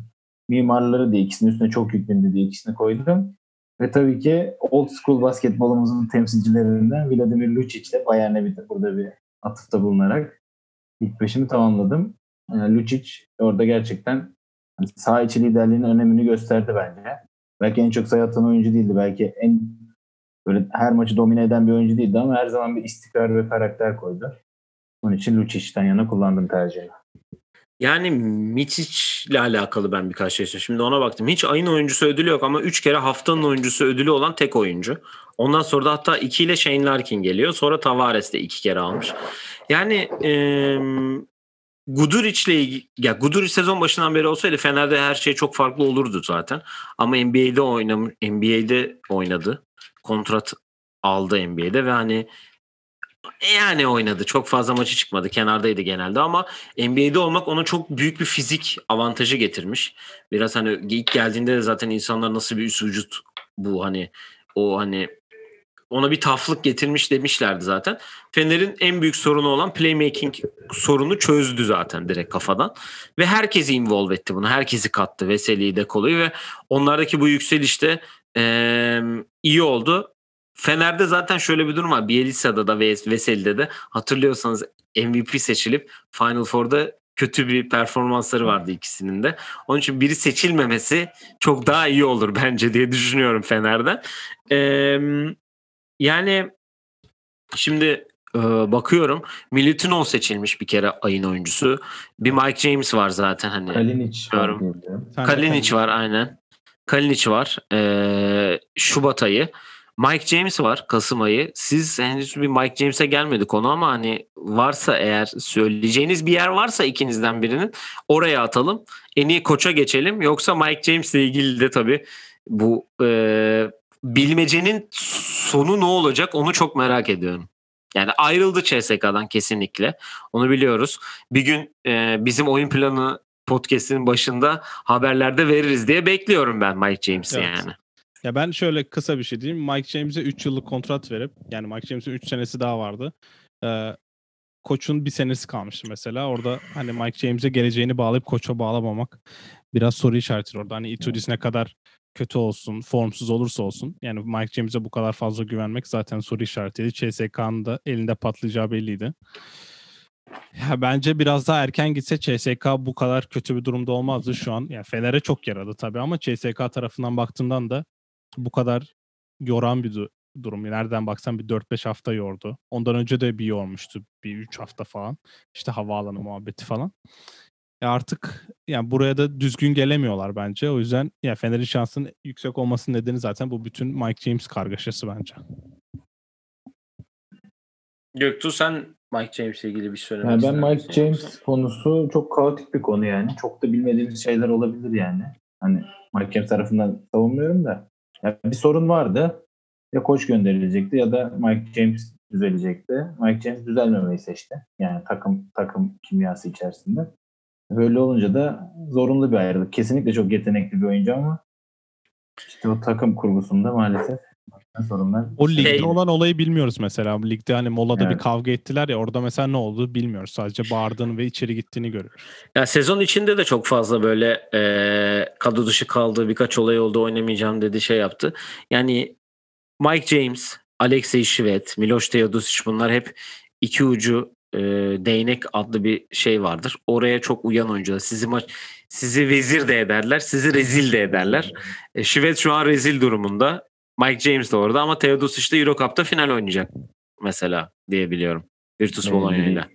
mimarları diye ikisinin üstüne çok yüklendü diye ikisini koydum. Ve tabii ki old school basketbolumuzun temsilcilerinden Vladimir Lucic ile Bayern'e bir de burada bir atıfta bulunarak ilk beşimi tamamladım. Yani Lucic orada gerçekten saha içi liderliğinin önemini gösterdi bence. Belki en çok sayı atan oyuncu değildi. Belki en böyle her maçı domine eden bir oyuncu değildi ama her zaman bir istikrar ve karakter koydu. Onun için Lucic'ten yana kullandım tercihini. Yani Mitic ile alakalı ben birkaç şey söyleyeyim. Şimdi ona baktım. Hiç ayın oyuncusu ödülü yok ama 3 kere haftanın oyuncusu ödülü olan tek oyuncu. Ondan sonra da hatta 2 ile Shane Larkin geliyor. Sonra Tavares de 2 kere almış. Yani e, ya Guduric sezon başından beri olsaydı Fener'de her şey çok farklı olurdu zaten. Ama NBA'de oynamış NBA'de oynadı. Kontrat aldı NBA'de ve hani yani oynadı. Çok fazla maçı çıkmadı. Kenardaydı genelde ama NBA'de olmak ona çok büyük bir fizik avantajı getirmiş. Biraz hani ilk geldiğinde de zaten insanlar nasıl bir üst vücut bu hani o hani ona bir taflık getirmiş demişlerdi zaten. Fener'in en büyük sorunu olan playmaking sorunu çözdü zaten direkt kafadan. Ve herkesi involve etti bunu. Herkesi kattı. Veseli'yi, Dekolo'yu ve onlardaki bu yükselişte eee, iyi oldu. Fener'de zaten şöyle bir durum var. Bielitsa'da da ve Veseli'de de hatırlıyorsanız MVP seçilip Final Four'da kötü bir performansları vardı ikisinin de. Onun için biri seçilmemesi çok daha iyi olur *laughs* bence diye düşünüyorum Fener'den. Ee, yani şimdi e, bakıyorum Militinov seçilmiş bir kere ayın oyuncusu. Bir Mike James var zaten hani. Kalinic var Kalinic var aynen. Kalinic var. Ee, Şubat ayı. Mike James var Kasım ayı. Siz henüz bir Mike James'e gelmedi konu ama hani varsa eğer söyleyeceğiniz bir yer varsa ikinizden birinin oraya atalım. En iyi koça geçelim. Yoksa Mike James'le ilgili de tabii bu e, bilmecenin sonu ne olacak onu çok merak ediyorum. Yani ayrıldı CSK'dan kesinlikle. Onu biliyoruz. Bir gün e, bizim oyun planı podcast'in başında haberlerde veririz diye bekliyorum ben Mike James'i Evet. yani. Ya ben şöyle kısa bir şey diyeyim. Mike James'e 3 yıllık kontrat verip yani Mike James'in 3 senesi daha vardı. Ee, koçun bir senesi kalmıştı mesela. Orada hani Mike James'e geleceğini bağlayıp koça bağlamamak biraz soru işareti orada. Hani Itudis ne kadar kötü olsun, formsuz olursa olsun. Yani Mike James'e bu kadar fazla güvenmek zaten soru işaretiydi. CSK'nın da elinde patlayacağı belliydi. Ya bence biraz daha erken gitse CSK bu kadar kötü bir durumda olmazdı şu an. Yani Fener'e çok yaradı tabii ama CSK tarafından baktığımdan da bu kadar yoran bir du- durum. Nereden baksan bir 4-5 hafta yordu. Ondan önce de bir yormuştu. Bir 3 hafta falan. İşte havaalanı muhabbeti falan. Ya artık yani buraya da düzgün gelemiyorlar bence. O yüzden ya Fener'in şansının yüksek olmasının nedeni zaten bu bütün Mike James kargaşası bence. Göktuğ sen Mike James'le ilgili bir söylemek Yani ben Mike James yoksa? konusu çok kaotik bir konu yani. Çok da bilmediğimiz şeyler olabilir yani. Hani Mike James tarafından savunmuyorum da. Ya bir sorun vardı. Ya koç gönderilecekti ya da Mike James düzelecekti. Mike James düzelmemeyi seçti. Yani takım takım kimyası içerisinde. Böyle olunca da zorunlu bir ayrılık. Kesinlikle çok yetenekli bir oyuncu ama işte o takım kurgusunda maalesef sorunlar. O ligde Şey- olan olayı bilmiyoruz mesela. Ligde hani molada bir Evet. kavga ettiler ya orada mesela ne oldu bilmiyoruz. Sadece bağırdığını ve içeri gittiğini görüyoruz. Ya sezon içinde de çok fazla böyle e, kadro dışı kaldı. Birkaç olay oldu oynamayacağım dedi şey yaptı. Yani Mike James, Alexey Şivet, Miloš Teodosic bunlar hep iki ucu e, değnek adlı bir şey vardır. Oraya çok uyan oyuncular. Sizi maç sizi vezir de ederler, sizi rezil de ederler. E, Şivet şu an rezil durumunda. Mike James de orada ama Teodosic de Euro Cup'ta final oynayacak mesela diyebiliyorum. Virtus Evet, Bologna ile.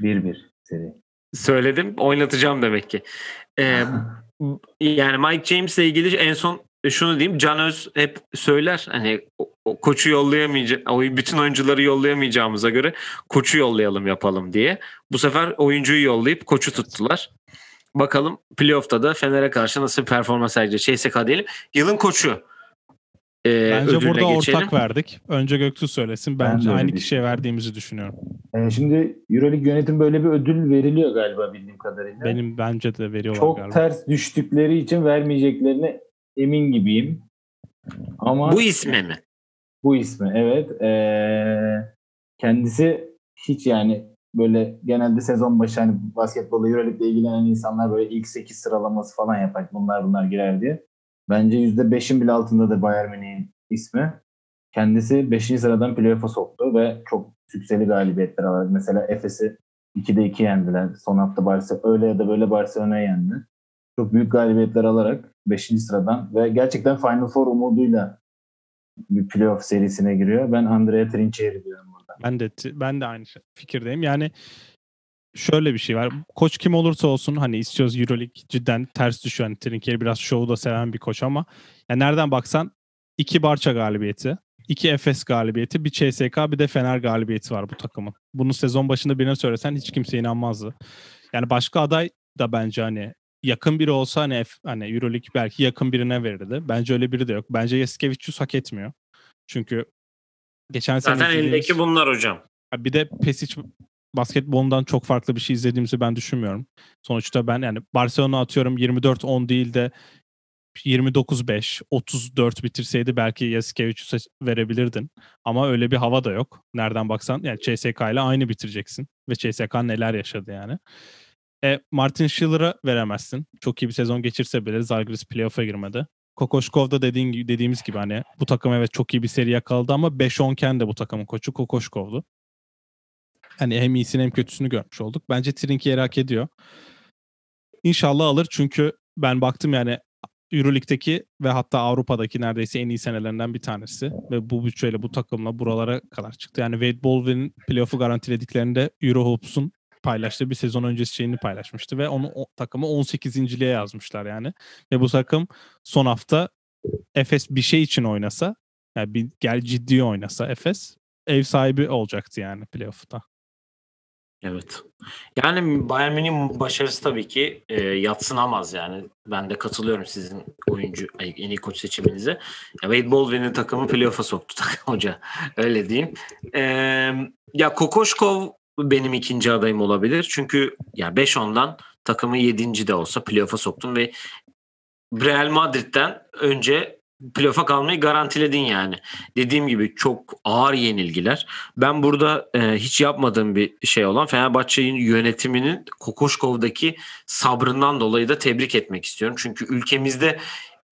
1-1 seri. Söyledim, oynatacağım demek ki. Ee, *laughs* yani Mike James'le ilgili en son şunu diyeyim. Can Öz hep söyler hani koçu yollayamayacak, o bütün oyuncuları yollayamayacağımıza göre koçu yollayalım yapalım diye. Bu sefer oyuncuyu yollayıp koçu tuttular. Bakalım playoff'ta da Fener'e karşı nasıl bir performans sergileyecek. CSK diyelim. Yılın koçu. Ee, Bence burada geçelim. ortak verdik. Önce Göktuğ söylesin. Ben Bence öyle aynı kişiye verdiğimizi düşünüyorum. Ee, şimdi Euroleague yönetim böyle bir ödül veriliyor galiba bildiğim kadarıyla. Benim bence de veriyorlar Çok galiba. ters düştükleri için vermeyeceklerine emin gibiyim. Ama Bu isme mi? bu ismi evet. Ee, kendisi hiç yani böyle genelde sezon başı hani basketbolla Euroleague'le ilgilenen insanlar böyle ilk 8 sıralaması falan yapar. Bunlar bunlar girer diye. Bence %5'in bile altındadır Bayern Münih'in ismi. Kendisi 5. sıradan playoff'a soktu ve çok sükseli galibiyetler aldı. Mesela Efes'i 2'de 2 yendiler. Son hafta Barcelona öyle ya da böyle Barcelona'ya yendi. Çok büyük galibiyetler alarak 5. sıradan ve gerçekten Final Four umuduyla bir playoff serisine giriyor. Ben Andrea Trinchieri diyorum burada. Ben de ben de aynı şey- fikirdeyim. Yani şöyle bir şey var. Koç kim olursa olsun hani istiyoruz EuroLeague cidden ters düşüyor. Hani Trinkieri biraz şovu da seven bir koç ama yani nereden baksan iki Barça galibiyeti, iki Efes galibiyeti, bir CSK bir de Fener galibiyeti var bu takımın. Bunu sezon başında birine söylesen hiç kimse inanmazdı. Yani başka aday da bence hani yakın biri olsa hani, F- hani EuroLeague belki yakın birine verirdi. Bence öyle biri de yok. Bence Yasikevicius hak etmiyor. Çünkü geçen sene Zaten elindeki bunlar hocam. Bir de Pesic basketbolundan çok farklı bir şey izlediğimizi ben düşünmüyorum. Sonuçta ben yani Barcelona atıyorum 24-10 değil de 29-5, 34 bitirseydi belki Yasikevicius'a verebilirdin. Ama öyle bir hava da yok. Nereden baksan yani CSK ile aynı bitireceksin. Ve CSK neler yaşadı yani. E, Martin Schiller'a veremezsin. Çok iyi bir sezon geçirse bile Zalgiris playoff'a girmedi. Kokoşkov da dediğin dediğimiz gibi hani bu takım evet çok iyi bir seri yakaladı ama 5-10 ken de bu takımın koçu Kokoşkov'du. Hani hem iyisini hem kötüsünü görmüş olduk. Bence Trinkieri hak ediyor. İnşallah alır çünkü ben baktım yani Euroleague'deki ve hatta Avrupa'daki neredeyse en iyi senelerinden bir tanesi. Ve bu bütçeyle bu takımla buralara kadar çıktı. Yani Wade Baldwin'in playoff'u garantilediklerinde Eurohoops'un paylaştığı bir sezon öncesi şeyini paylaşmıştı ve onu o, takımı 18.liğe yazmışlar yani. Ve bu takım son hafta Efes bir şey için oynasa yani bir gel ciddi oynasa Efes ev sahibi olacaktı yani playoff'ta. Evet. Yani Bayern Münih'in başarısı tabii ki e, yatsınamaz yani. Ben de katılıyorum sizin oyuncu en iyi koç seçiminize. Ya, Wade Baldwin'in takımı playoff'a soktu *laughs* takım hoca. Öyle diyeyim. E, ya Kokoşkov benim ikinci adayım olabilir. Çünkü ya 5-10'dan takımı 7. de olsa playoff'a soktum ve Real Madrid'den önce playoff'a kalmayı garantiledin yani. Dediğim gibi çok ağır yenilgiler. Ben burada e, hiç yapmadığım bir şey olan Fenerbahçe'nin yönetiminin Kokoşkov'daki sabrından dolayı da tebrik etmek istiyorum. Çünkü ülkemizde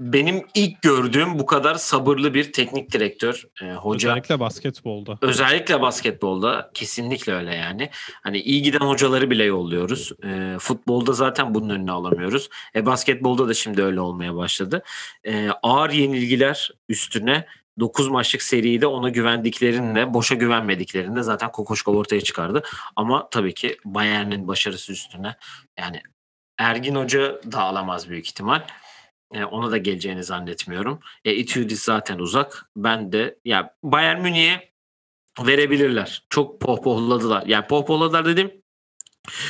benim ilk gördüğüm bu kadar sabırlı bir teknik direktör, e, hoca. Özellikle basketbolda. Özellikle basketbolda kesinlikle öyle yani. Hani iyi giden hocaları bile yolluyoruz. E, futbolda zaten bunun önüne alamıyoruz. E, basketbolda da şimdi öyle olmaya başladı. E, ağır yenilgiler üstüne 9 maçlık seride ona güvendiklerinde, boşa güvenmediklerinde zaten Kokoşkov ortaya çıkardı. Ama tabii ki Bayern'in başarısı üstüne yani Ergin Hoca da alamaz büyük ihtimal. E, ona da geleceğini zannetmiyorum. E, Itudis zaten uzak. Ben de ya Bayern Münih'e verebilirler. Çok pohpohladılar. Yani pohpohladılar dedim.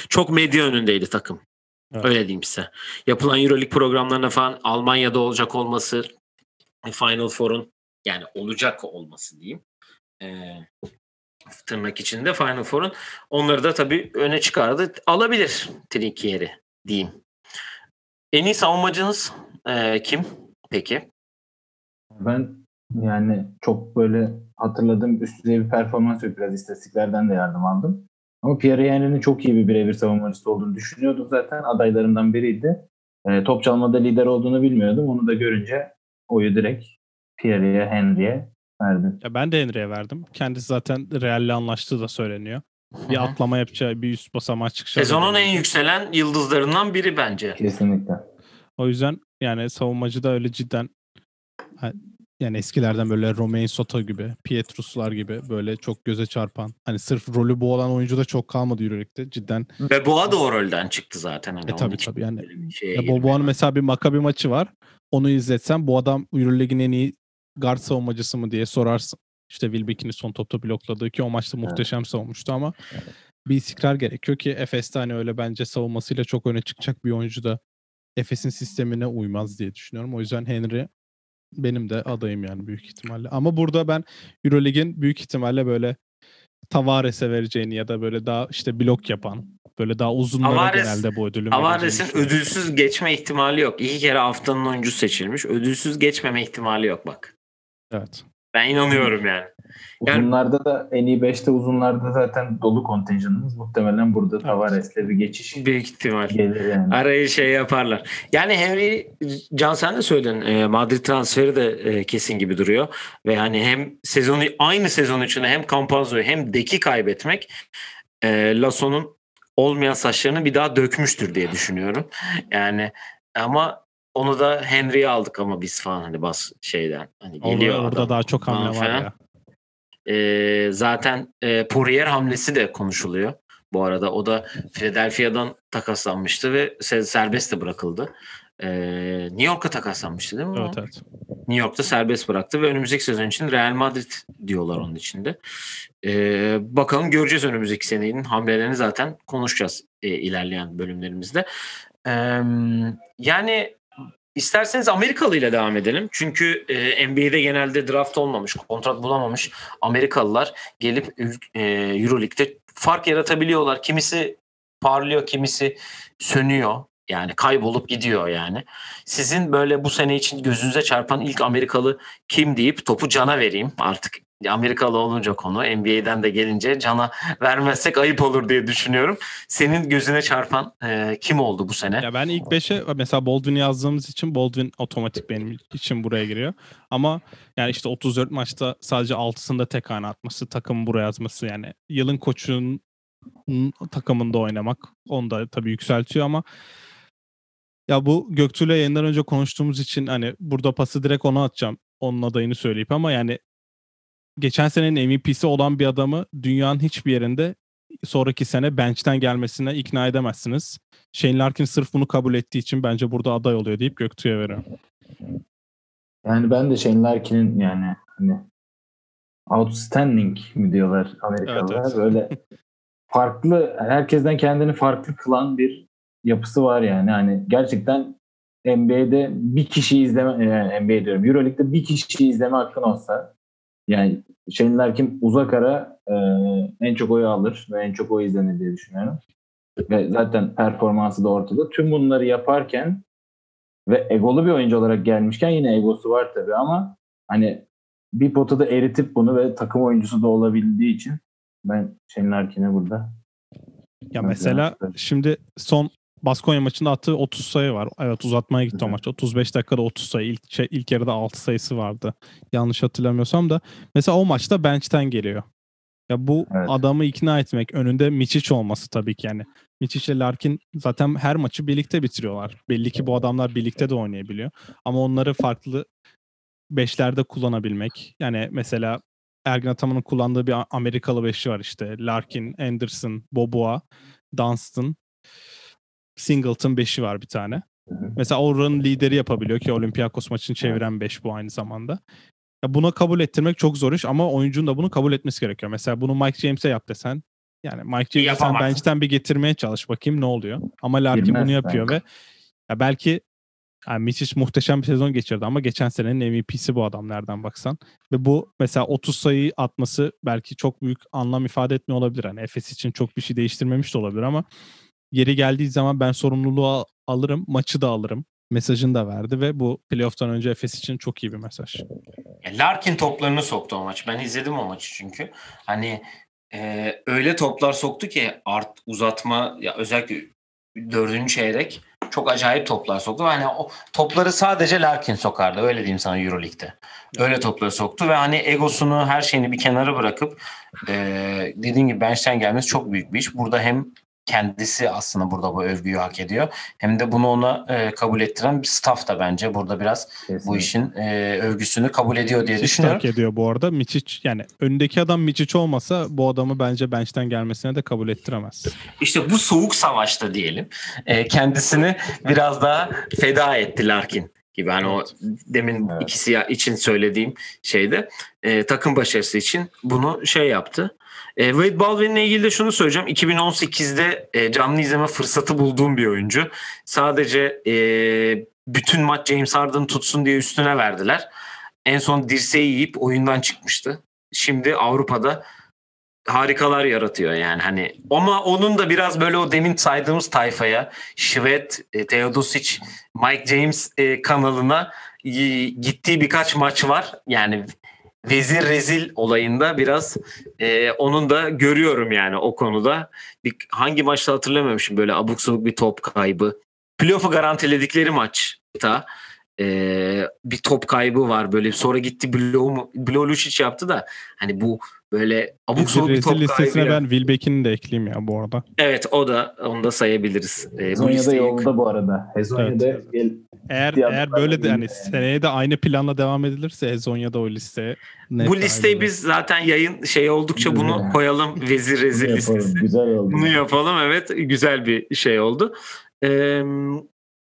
Çok medya önündeydi takım. Evet. Öyle diyeyim size. Yapılan Euroleague programlarına falan Almanya'da olacak olması Final Four'un yani olacak olması diyeyim. E, tırnak içinde Final Four'un onları da tabii öne çıkardı. Alabilir Trinkier'i diyeyim. En iyi savunmacınız e, kim peki? Ben yani çok böyle hatırladığım üst düzey bir performans yok. Biraz istatistiklerden de yardım aldım. Ama Pierre Henry'nin çok iyi bir birebir savunmacısı olduğunu düşünüyordum zaten. Adaylarımdan biriydi. E, top çalmada lider olduğunu bilmiyordum. Onu da görünce oyu direkt Pierre'ye, Henry'e verdim. Ya ben de Henry'e verdim. Kendisi zaten Real'le anlaştığı da söyleniyor. Bir atlama yapacağı, bir üst basamağa çıkacağı. Sezonun en yükselen yıldızlarından biri bence. Kesinlikle. O yüzden yani savunmacı da öyle cidden yani eskilerden böyle Romain Soto gibi, Pietruslar gibi böyle çok göze çarpan. Hani sırf rolü bu olan oyuncu da çok kalmadı Euroleague'de cidden. Ve Boğa da o rolden çıktı zaten. Hani e tabii tabii yani. Ya Boğa'nın mesela bir Makabi maçı var. Onu izletsem bu adam Euroleague'in en iyi guard savunmacısı mı diye sorarsın. İşte Wilbeck'in son topta blokladığı ki o maçta muhteşem evet. savunmuştu ama bir istikrar gerekiyor ki Efes'te hani öyle bence savunmasıyla çok öne çıkacak bir oyuncu da Efes'in sistemine uymaz diye düşünüyorum. O yüzden Henry benim de adayım yani büyük ihtimalle. Ama burada ben Eurolig'in büyük ihtimalle böyle Tavares'e vereceğini ya da böyle daha işte blok yapan böyle daha uzunlara Tavares, genelde bu ödülü Tavares'in ödülsüz geçme ihtimali yok. İki kere haftanın oyuncusu seçilmiş. Ödülsüz geçmeme ihtimali yok bak. Evet. Ben inanıyorum yani. yani uzunlarda da en iyi 5'te uzunlarda zaten dolu kontenjanımız. Muhtemelen burada. Tavares'le bir geçiş büyük ihtimal gelir yani. Arayı şey yaparlar. Yani Henry Can sen de söyledin e, Madrid transferi de e, kesin gibi duruyor ve hani hem sezonu aynı sezon içinde hem Campazzo'yu hem Deki kaybetmek e, Lasso'nun olmayan saçlarını bir daha dökmüştür diye düşünüyorum. Yani ama onu da Henry'e aldık ama biz falan hani bas şeyden. Hani geliyor orada, orada daha çok hamle var ya. Ee, zaten e, Poirier hamlesi de konuşuluyor. Bu arada o da Philadelphia'dan takaslanmıştı ve serbest de bırakıldı. Ee, New York'a takaslanmıştı değil mi? Evet, evet. New York'ta serbest bıraktı ve önümüzdeki sezon için Real Madrid diyorlar onun içinde. Ee, bakalım göreceğiz önümüzdeki senenin hamlelerini zaten konuşacağız e, ilerleyen bölümlerimizde. Ee, yani İsterseniz Amerikalı ile devam edelim. Çünkü e, NBA'de genelde draft olmamış, kontrat bulamamış Amerikalılar gelip e, Euroleague'de fark yaratabiliyorlar. Kimisi parlıyor, kimisi sönüyor. Yani kaybolup gidiyor yani. Sizin böyle bu sene için gözünüze çarpan ilk Amerikalı kim deyip topu Can'a vereyim artık. Amerikalı olunca konu NBA'den de gelince Can'a vermezsek ayıp olur diye düşünüyorum. Senin gözüne çarpan e, kim oldu bu sene? Ya ben ilk 5'e mesela Baldwin yazdığımız için Baldwin otomatik benim için buraya giriyor. Ama yani işte 34 maçta sadece 6'sında tek hane atması, takımı buraya yazması yani yılın koçunun takımında oynamak onu da tabii yükseltiyor ama ya bu Göktuğ'la yayından önce konuştuğumuz için hani burada pası direkt ona atacağım. Onun adayını söyleyip ama yani geçen senenin MVP'si olan bir adamı dünyanın hiçbir yerinde sonraki sene bench'ten gelmesine ikna edemezsiniz. Shane Larkin sırf bunu kabul ettiği için bence burada aday oluyor deyip Göktuğ'a veriyorum. Yani ben de Shane Larkin'in yani hani outstanding mi diyorlar Amerikalılar. Evet, evet. Böyle *laughs* farklı herkesten kendini farklı kılan bir yapısı var yani. Hani gerçekten NBA'de bir kişi izleme yani NBA diyorum. EuroLeague'de bir kişi izleme hakkın olsa yani Shane Larkin uzak ara e, en çok oyu alır ve en çok oy izlenir diye düşünüyorum. Ve zaten performansı da ortada. Tüm bunları yaparken ve egolu bir oyuncu olarak gelmişken yine egosu var tabii ama hani bir potada eritip bunu ve takım oyuncusu da olabildiği için ben Shane Larkin'e burada ya mesela şimdi son Baskonya maçında attığı 30 sayı var. Evet uzatmaya gitti o Hı hı. maç. 35 dakikada 30 sayı. İlk, şey, ilk yarıda 6 sayısı vardı. Yanlış hatırlamıyorsam da. Mesela o maçta bench'ten geliyor. Ya bu Evet. adamı ikna etmek önünde Miçic olması tabii ki yani. Miçic ile Larkin zaten her maçı birlikte bitiriyorlar. Belli ki bu adamlar birlikte de oynayabiliyor. Ama onları farklı beşlerde kullanabilmek. Yani mesela Ergin Ataman'ın kullandığı bir Amerikalı beşi var işte. Larkin, Anderson, Boboa, Dunstan, Singleton beşi var bir tane. Mesela oranın lideri yapabiliyor ki Olympiakos maçını çeviren 5 bu aynı zamanda. Ya buna kabul ettirmek çok zor iş ama oyuncunun da bunu kabul etmesi gerekiyor. Mesela bunu Mike James'e yap desen yani Mike James'i sen Yapamaz. bench'ten bir getirmeye çalış bakayım ne oluyor. Ama Larkin bunu yapıyor bence. ve ya belki yani Miçic muhteşem bir sezon geçirdi ama geçen senenin MVP'si bu adam nereden baksan. Ve bu mesela 30 sayı atması belki çok büyük anlam ifade etmiyor olabilir. Hani Efes için çok bir şey değiştirmemiş de olabilir ama yeri geldiği zaman ben sorumluluğu al- alırım, maçı da alırım. Mesajını da verdi ve bu playoff'tan önce Efes için çok iyi bir mesaj. Larkin toplarını soktu o maç. Ben izledim o maçı çünkü. Hani e, öyle toplar soktu ki art uzatma ya özellikle dördüncü çeyrek çok acayip toplar soktu. Hani o topları sadece Larkin sokardı. Öyle diyeyim sana Euroleague'de. Öyle topları soktu ve hani egosunu her şeyini bir kenara bırakıp e, dediğin gibi bench'ten gelmesi çok büyük bir iş. Burada hem kendisi aslında burada bu övgüyü hak ediyor. Hem de bunu ona e, kabul ettiren bir staff da bence burada biraz bu Kesinlikle. işin e, övgüsünü kabul ediyor diye Miçic düşünüyorum. hak ediyor bu arada. Miçic yani önündeki adam Miçic olmasa bu adamı bence bench'ten gelmesine de kabul ettiremez. İşte bu soğuk savaşta diyelim e, kendisini biraz daha feda etti Larkin gibi. Hani o demin Evet. ikisi için söylediğim şeyde e, takım başarısı için bunu şey yaptı. E, Wade Baldwin'le ilgili de şunu söyleyeceğim. 2018'de e, canlı izleme fırsatı bulduğum bir oyuncu. Sadece e, bütün maç James Harden tutsun diye üstüne verdiler. En son dirseği yiyip oyundan çıkmıştı. Şimdi Avrupa'da harikalar yaratıyor yani hani ama onun da biraz böyle o demin saydığımız tayfaya Şvet, e, Teodosic, Mike James e, kanalına gittiği birkaç maç var. Yani vezir rezil olayında biraz e, onun da görüyorum yani o konuda. Bir, hangi maçta hatırlamıyorum böyle abuk sabuk bir top kaybı. Playoff'u garantiledikleri maçta e, bir top kaybı var böyle sonra gitti blow, blow Lucic yaptı da hani bu böyle abuk sabuk bir top listesine kaybı. ben Wilbeck'ini de ekleyeyim ya bu arada. Evet o da onu da sayabiliriz. E, bu Hezonya'da yolda bu arada. Hezonya'da Evet. gel, Eğer eğer böyle de hani yani. seneye de aynı planla devam edilirse Hezonya'da o listeye bu listeyi biz zaten yayın şey oldukça bunu Evet. koyalım vezir rezil listesi. Güzel oldu. Bunu yapalım evet güzel bir şey oldu. Ee,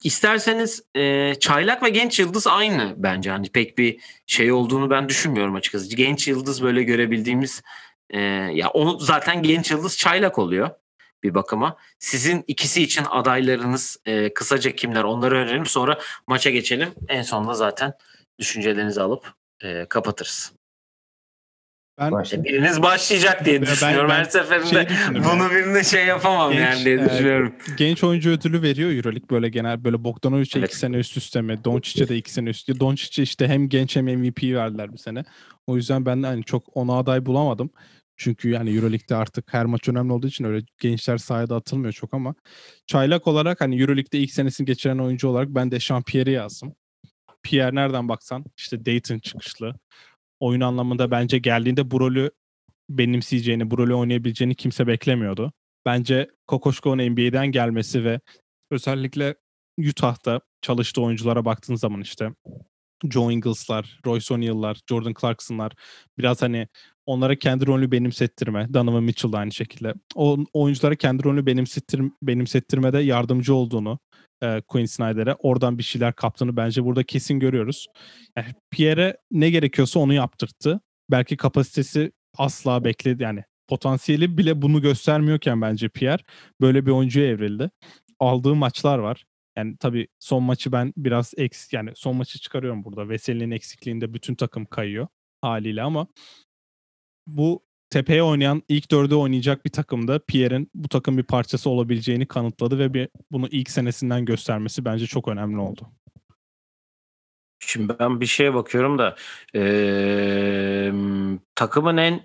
isterseniz e, Çaylak ve Genç Yıldız aynı bence hani pek bir şey olduğunu ben düşünmüyorum açıkçası. Genç Yıldız böyle görebildiğimiz e, ya onu zaten Genç Yıldız Çaylak oluyor bir bakıma. Sizin ikisi için adaylarınız e, kısaca kimler onları öğrenelim sonra maça geçelim. En sonunda zaten düşüncelerinizi alıp e, kapatırız. Ben Başla. Biriniz başlayacak diye Ben- düşünüyorum ben her seferinde. şey bunu birine şey yapamam Genç, yani diye e, düşünüyorum. genç oyuncu ödülü veriyor Euroleague böyle genel böyle Bogdanovic'e Evet. iki sene üst üste mi? Doncic'e de iki sene üst üste. Doncic'e işte hem genç hem MVP verdiler bir sene. O yüzden ben de hani çok ona aday bulamadım. Çünkü yani Euroleague'de artık her maç önemli olduğu için öyle gençler sahada atılmıyor çok ama çaylak olarak hani Euroleague'de ilk senesini geçiren oyuncu olarak ben de Champierre'i yazdım. Pierre nereden baksan işte Dayton çıkışlı. Oyun anlamında bence geldiğinde bu rolü benimseyeceğini, bu rolü oynayabileceğini kimse beklemiyordu. Bence Kokoşko'nun NBA'den gelmesi ve özellikle Utah'ta çalıştığı oyunculara baktığın zaman işte Joe Ingles'lar, Royce O'Neal'lar, Jordan Clarkson'lar biraz hani onlara kendi rolünü benimsettirme. Donovan Mitchell aynı şekilde. O oyunculara kendi rolünü benimsettir, benimsettirmede yardımcı olduğunu e, Quinn Snyder'e oradan bir şeyler kaptığını bence burada kesin görüyoruz. Yani Pierre'e ne gerekiyorsa onu yaptırttı. Belki kapasitesi asla bekledi yani potansiyeli bile bunu göstermiyorken bence Pierre böyle bir oyuncuya evrildi. Aldığı maçlar var. Yani tabii son maçı ben biraz eks yani son maçı çıkarıyorum burada. Veseli'nin eksikliğinde bütün takım kayıyor haliyle ama bu tepeye oynayan ilk dörde oynayacak bir takımda Pierre'in bu takım bir parçası olabileceğini kanıtladı ve bir bunu ilk senesinden göstermesi bence çok önemli oldu. Şimdi ben bir şeye bakıyorum da eee, takımın en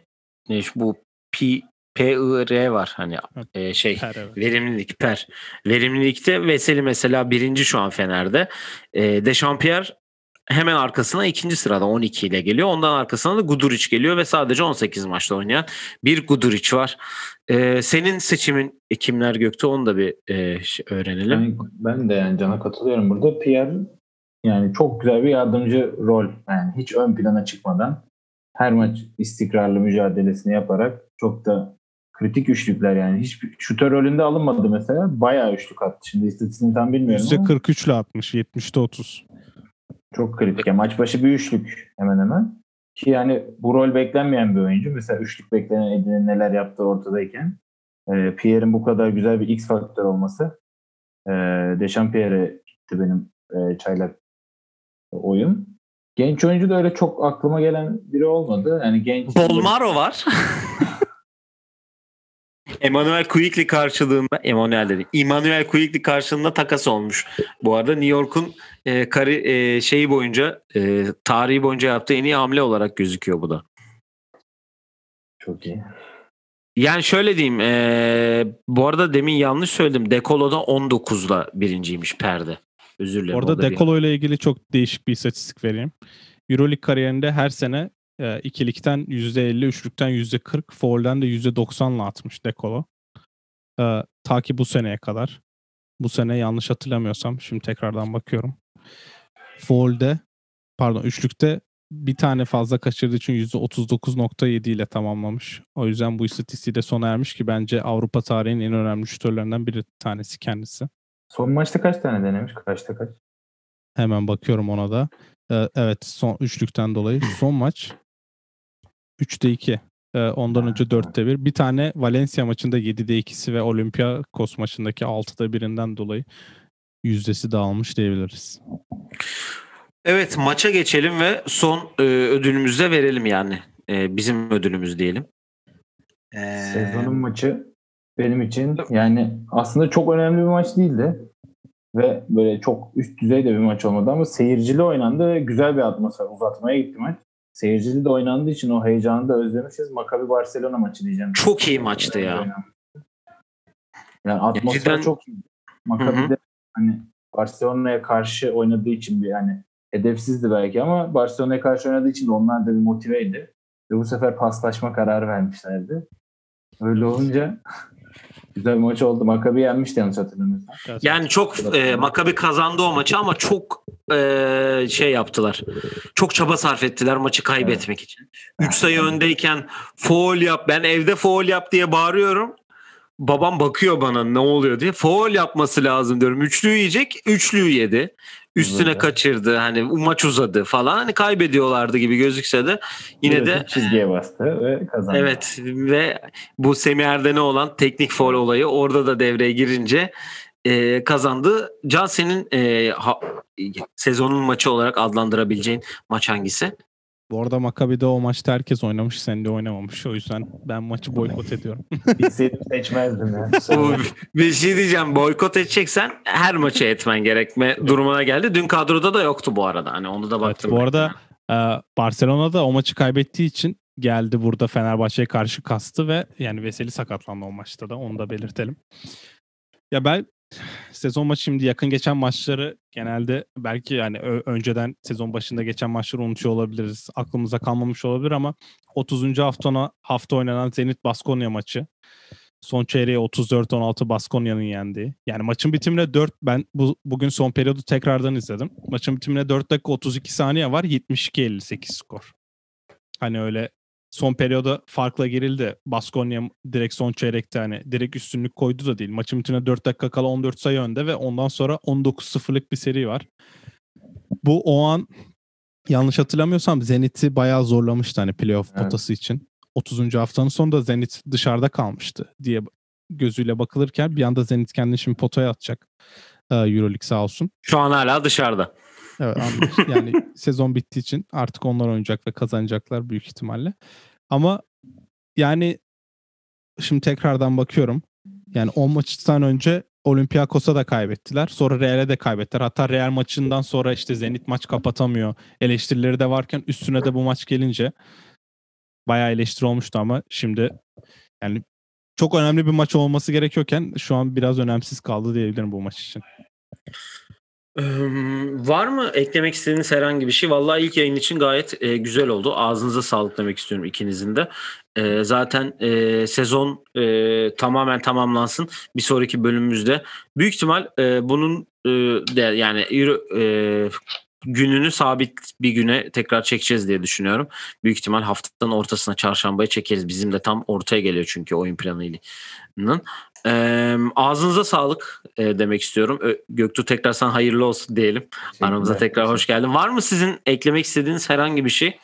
ne, bu P, PIR var hani e, şey Her evet. verimlilik per. Verimlilikte Veseli mesela birinci şu an Fener'de. E, Dechampierre hemen arkasına ikinci sırada 12 ile geliyor. Ondan arkasına da Guduric geliyor ve sadece 18 maçta oynayan bir Guduric var. E, senin seçimin kimler Gökte onu da bir e, öğrenelim. Ben, ben de yani Can'a katılıyorum burada. Pierre yani çok güzel bir yardımcı rol. Yani hiç ön plana çıkmadan her maç istikrarlı mücadelesini yaparak çok da kritik üçlükler yani. Hiç şutör rolünde alınmadı mesela. Bayağı üçlük attı. Şimdi istatistiğini tam bilmiyorum ama %43 ile atmış. 70'te 30. çok kritik. Yani maç başı bir üçlük hemen hemen. Ki yani bu rol beklenmeyen bir oyuncu. Mesela üçlük beklenen Edin'in neler yaptığı ortadayken e, Pierre'in bu kadar güzel bir X faktör olması e, Dechampierre'e gitti benim e, çaylak oyun. Genç oyuncu da öyle çok aklıma gelen biri olmadı. Yani genç Bolmaro var. *laughs* Emmanuel Quickly karşılığında Emmanuel dedi. Emmanuel Quickly karşılığında takas olmuş. Bu arada New York'un e, kari, e, şeyi boyunca e, tarihi boyunca yaptığı en iyi hamle olarak gözüküyor bu da. çok iyi. Yani şöyle diyeyim. e, bu arada demin yanlış söyledim. Dekolo'da 19'la birinciymiş perde. Özür dilerim. Orada Dekolo ile ilgili çok değişik bir istatistik vereyim. Euroleague kariyerinde her sene e, ikilikten %50, üçlükten %40, foul'den de %90'la atmış Dekolo. E, ta ki bu seneye kadar. Bu sene yanlış hatırlamıyorsam şimdi tekrardan bakıyorum. Foul'de pardon üçlükte bir tane fazla kaçırdığı için %39.7 ile tamamlamış. O yüzden bu istatistiği de sona ermiş ki bence Avrupa tarihinin en önemli şutörlerinden bir tanesi kendisi. Son maçta kaç tane denemiş? Kaçta kaç? Hemen bakıyorum ona da. Ee, evet son üçlükten dolayı. Son maç 3'te 2. Ee, ondan önce 4'te 1. Bir tane Valencia maçında 7'de 2'si ve Olympiakos maçındaki 6'da 1'inden dolayı yüzdesi dağılmış diyebiliriz. Evet maça geçelim ve son e, ödülümüzü de verelim yani. E, bizim ödülümüz diyelim. E, Sezonun maçı benim için yani aslında çok önemli bir maç değildi. Ve böyle çok üst düzey de bir maç olmadı ama seyircili oynandı ve güzel bir atmosfer. Uzatmaya gitti maç. Seyircili de oynandığı için o heyecanı da özlemişiz. Maccabi Barcelona maçı diyeceğim. Çok iyi maçtı ya. Yani atmosfer Cidden- çok iyi. Maccabi de hani Barcelona'ya karşı oynadığı için bir yani hedefsizdi belki ama Barcelona'ya karşı oynadığı için de onlar da bir motiveydi. Ve bu sefer paslaşma kararı vermişlerdi. Öyle olunca güzel bir maç oldu. Maccabi yenmişti yanlış hatırlamıyorsam. Yani çok e, Maccabi kazandı o maçı ama çok e, şey yaptılar. Çok çaba sarf ettiler maçı kaybetmek için. 3 sayı öndeyken foul yap. Ben evde foul yap diye bağırıyorum. Babam bakıyor bana ne oluyor diye. Foul yapması lazım diyorum. Üçlüyü yiyecek. Üçlüyü yedi. Üstüne Uzadı. kaçırdı. Hani maç uzadı falan. Hani kaybediyorlardı gibi gözükse de yine Biraz de çizgiye bastı ve kazandı. Evet ve bu Semih Erden'e olan teknik foul olayı orada da devreye girince e, kazandı. Can senin e, ha- sezonun maçı olarak adlandırabileceğin maç hangisi? Bu arada Maccabi'de o maçta herkes oynamış, sen de oynamamış. O yüzden ben maçı boykot ediyorum. *laughs* Bilseydim seçmezdim ya. Bu, bir şey diyeceğim boykot edeceksen her maçı etmen gerekme durumuna geldi. Dün kadroda da yoktu bu arada. Hani onu da Evet, baktım. bu ben. arada e, Barcelona'da o maçı kaybettiği için geldi burada Fenerbahçe'ye karşı kastı ve yani Veseli sakatlandı o maçta da onu da belirtelim. Ya ben sezon maçı şimdi yakın geçen maçları genelde belki yani önceden sezon başında geçen maçları unutuyor olabiliriz. Aklımıza kalmamış olabilir ama 30. haftana hafta oynanan Zenit Baskonya maçı. Son çeyreğe 34-16 Baskonya'nın yendiği. Yani maçın bitimine 4 ben bu, bugün son periyodu tekrardan izledim. Maçın bitimine 4 dakika 32 saniye var. 72-58 skor. Hani öyle son periyoda farkla girildi. Baskonya direkt son çeyrekte hani direkt üstünlük koydu da değil. Maçın bitimine 4 dakika kala 14 sayı önde ve ondan sonra 19-0'lık bir seri var. Bu o an yanlış hatırlamıyorsam Zenit'i bayağı zorlamıştı hani playoff Evet. potası için. 30. haftanın sonunda Zenit dışarıda kalmıştı diye gözüyle bakılırken bir anda Zenit kendini şimdi potaya atacak. Euroleague sağ olsun. Şu an hala dışarıda. Evet *laughs* anladım. yani sezon bittiği için artık onlar oynayacak ve kazanacaklar büyük ihtimalle. Ama yani şimdi tekrardan bakıyorum. Yani 10 maçtan önce Olympiakos'a da kaybettiler. Sonra Real'e de kaybettiler. Hatta Real maçından sonra işte Zenit maç kapatamıyor. Eleştirileri de varken üstüne de bu maç gelince bayağı eleştiri olmuştu ama şimdi yani çok önemli bir maç olması gerekiyorken şu an biraz önemsiz kaldı diyebilirim bu maç için. Var mı eklemek istediğiniz herhangi bir şey? Vallahi ilk yayın için gayet e, güzel oldu. Ağzınıza sağlık demek istiyorum ikinizin de. E, zaten e, sezon tamamen tamamlansın. Bir sonraki bölümümüzde büyük ihtimal bunun yani gününü sabit bir güne tekrar çekeceğiz diye düşünüyorum. Büyük ihtimal haftanın ortasına çarşambaya çekeriz. Bizim de tam ortaya geliyor çünkü oyun planının. Ee, ağzınıza sağlık e, demek istiyorum. Göktuğ tekrar sana hayırlı olsun diyelim. Aramıza tekrar hoş geldin. Var mı sizin eklemek istediğiniz herhangi bir şey?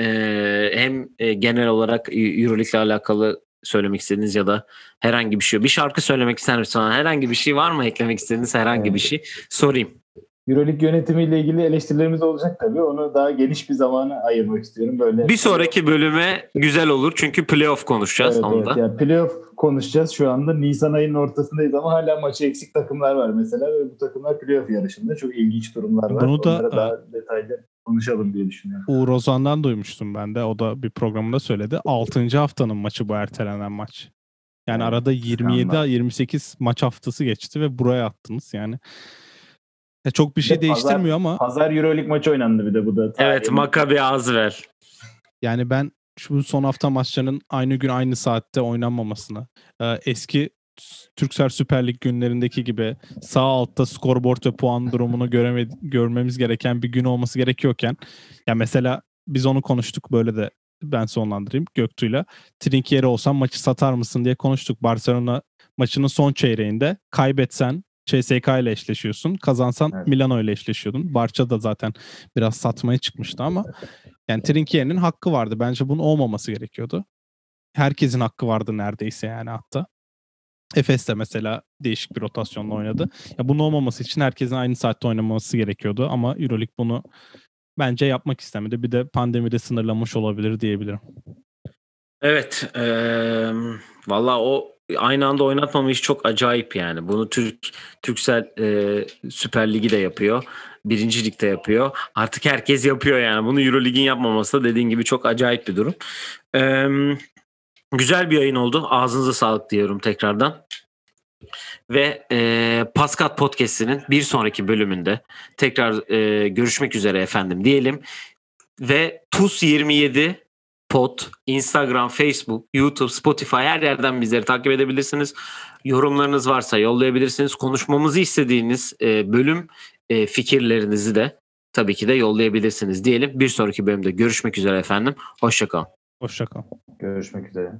Ee, hem e, genel olarak Euroleague ile alakalı söylemek istediğiniz ya da herhangi bir şey. Bir şarkı söylemek ister misin? Herhangi bir şey var mı eklemek istediğiniz herhangi bir şey? Sorayım. Euroleague yönetimiyle ilgili eleştirilerimiz olacak tabii. Onu daha geniş bir zamana ayırmak istiyorum. Böyle bir sonraki bölüme güzel olur çünkü playoff konuşacağız evet, onda. Evet, yani playoff konuşacağız şu anda. Nisan ayının ortasındayız ama hala maçı eksik takımlar var mesela ve bu takımlar playoff yarışında. Çok ilginç durumlar var. Bunu da Onlara daha detaylı konuşalım diye düşünüyorum. Uğur Ozan'dan duymuştum ben de. O da bir programında söyledi. 6. haftanın maçı bu ertelenen maç. Yani evet, arada 27-28 maç haftası geçti ve buraya attınız. Yani ya çok bir şey değiştirmiyor pazar, ama. Pazar Euroleague maçı oynandı bir de bu da. Evet Maccabi Azvel. Yani ben şu son hafta maçlarının aynı gün aynı saatte oynanmamasını, eski Türksel Süper Lig günlerindeki gibi sağ altta scoreboard ve puan durumunu göreme, görmemiz gereken bir gün olması gerekiyorken ya mesela biz onu konuştuk böyle de ben sonlandırayım Göktuğ'yla. Trinkieri olsan maçı satar mısın diye konuştuk. Barcelona maçının son çeyreğinde kaybetsen CSK ile eşleşiyorsun. Kazansan evet. Milano ile eşleşiyordun. Barça da zaten biraz satmaya çıkmıştı ama *laughs* yani Trinkieri'nin hakkı vardı. Bence bunun olmaması gerekiyordu. Herkesin hakkı vardı neredeyse yani hatta. Efes de mesela değişik bir rotasyonla oynadı. Ya bunun olmaması için herkesin aynı saatte oynaması gerekiyordu ama EuroLeague bunu bence yapmak istemedi. Bir de pandemide sınırlamış olabilir diyebilirim. Evet. Ee, Valla o aynı anda oynatmama iş çok acayip yani. Bunu Türk Türksel e, Süper Ligi de yapıyor. Birinci Lig'de yapıyor. Artık herkes yapıyor yani. Bunu Euro Lig'in yapmaması da dediğin gibi çok acayip bir durum. Ee, güzel bir yayın oldu. Ağzınıza sağlık diyorum tekrardan. Ve e, Pascal Podcast'inin bir sonraki bölümünde tekrar e, görüşmek üzere efendim diyelim. Ve TUS 27 Pod, Instagram, Facebook, YouTube, Spotify her yerden bizleri takip edebilirsiniz. Yorumlarınız varsa yollayabilirsiniz. Konuşmamızı istediğiniz e, bölüm e, fikirlerinizi de tabii ki de yollayabilirsiniz diyelim. Bir sonraki bölümde görüşmek üzere efendim. Hoşçakalın. Hoşçakalın. Görüşmek üzere.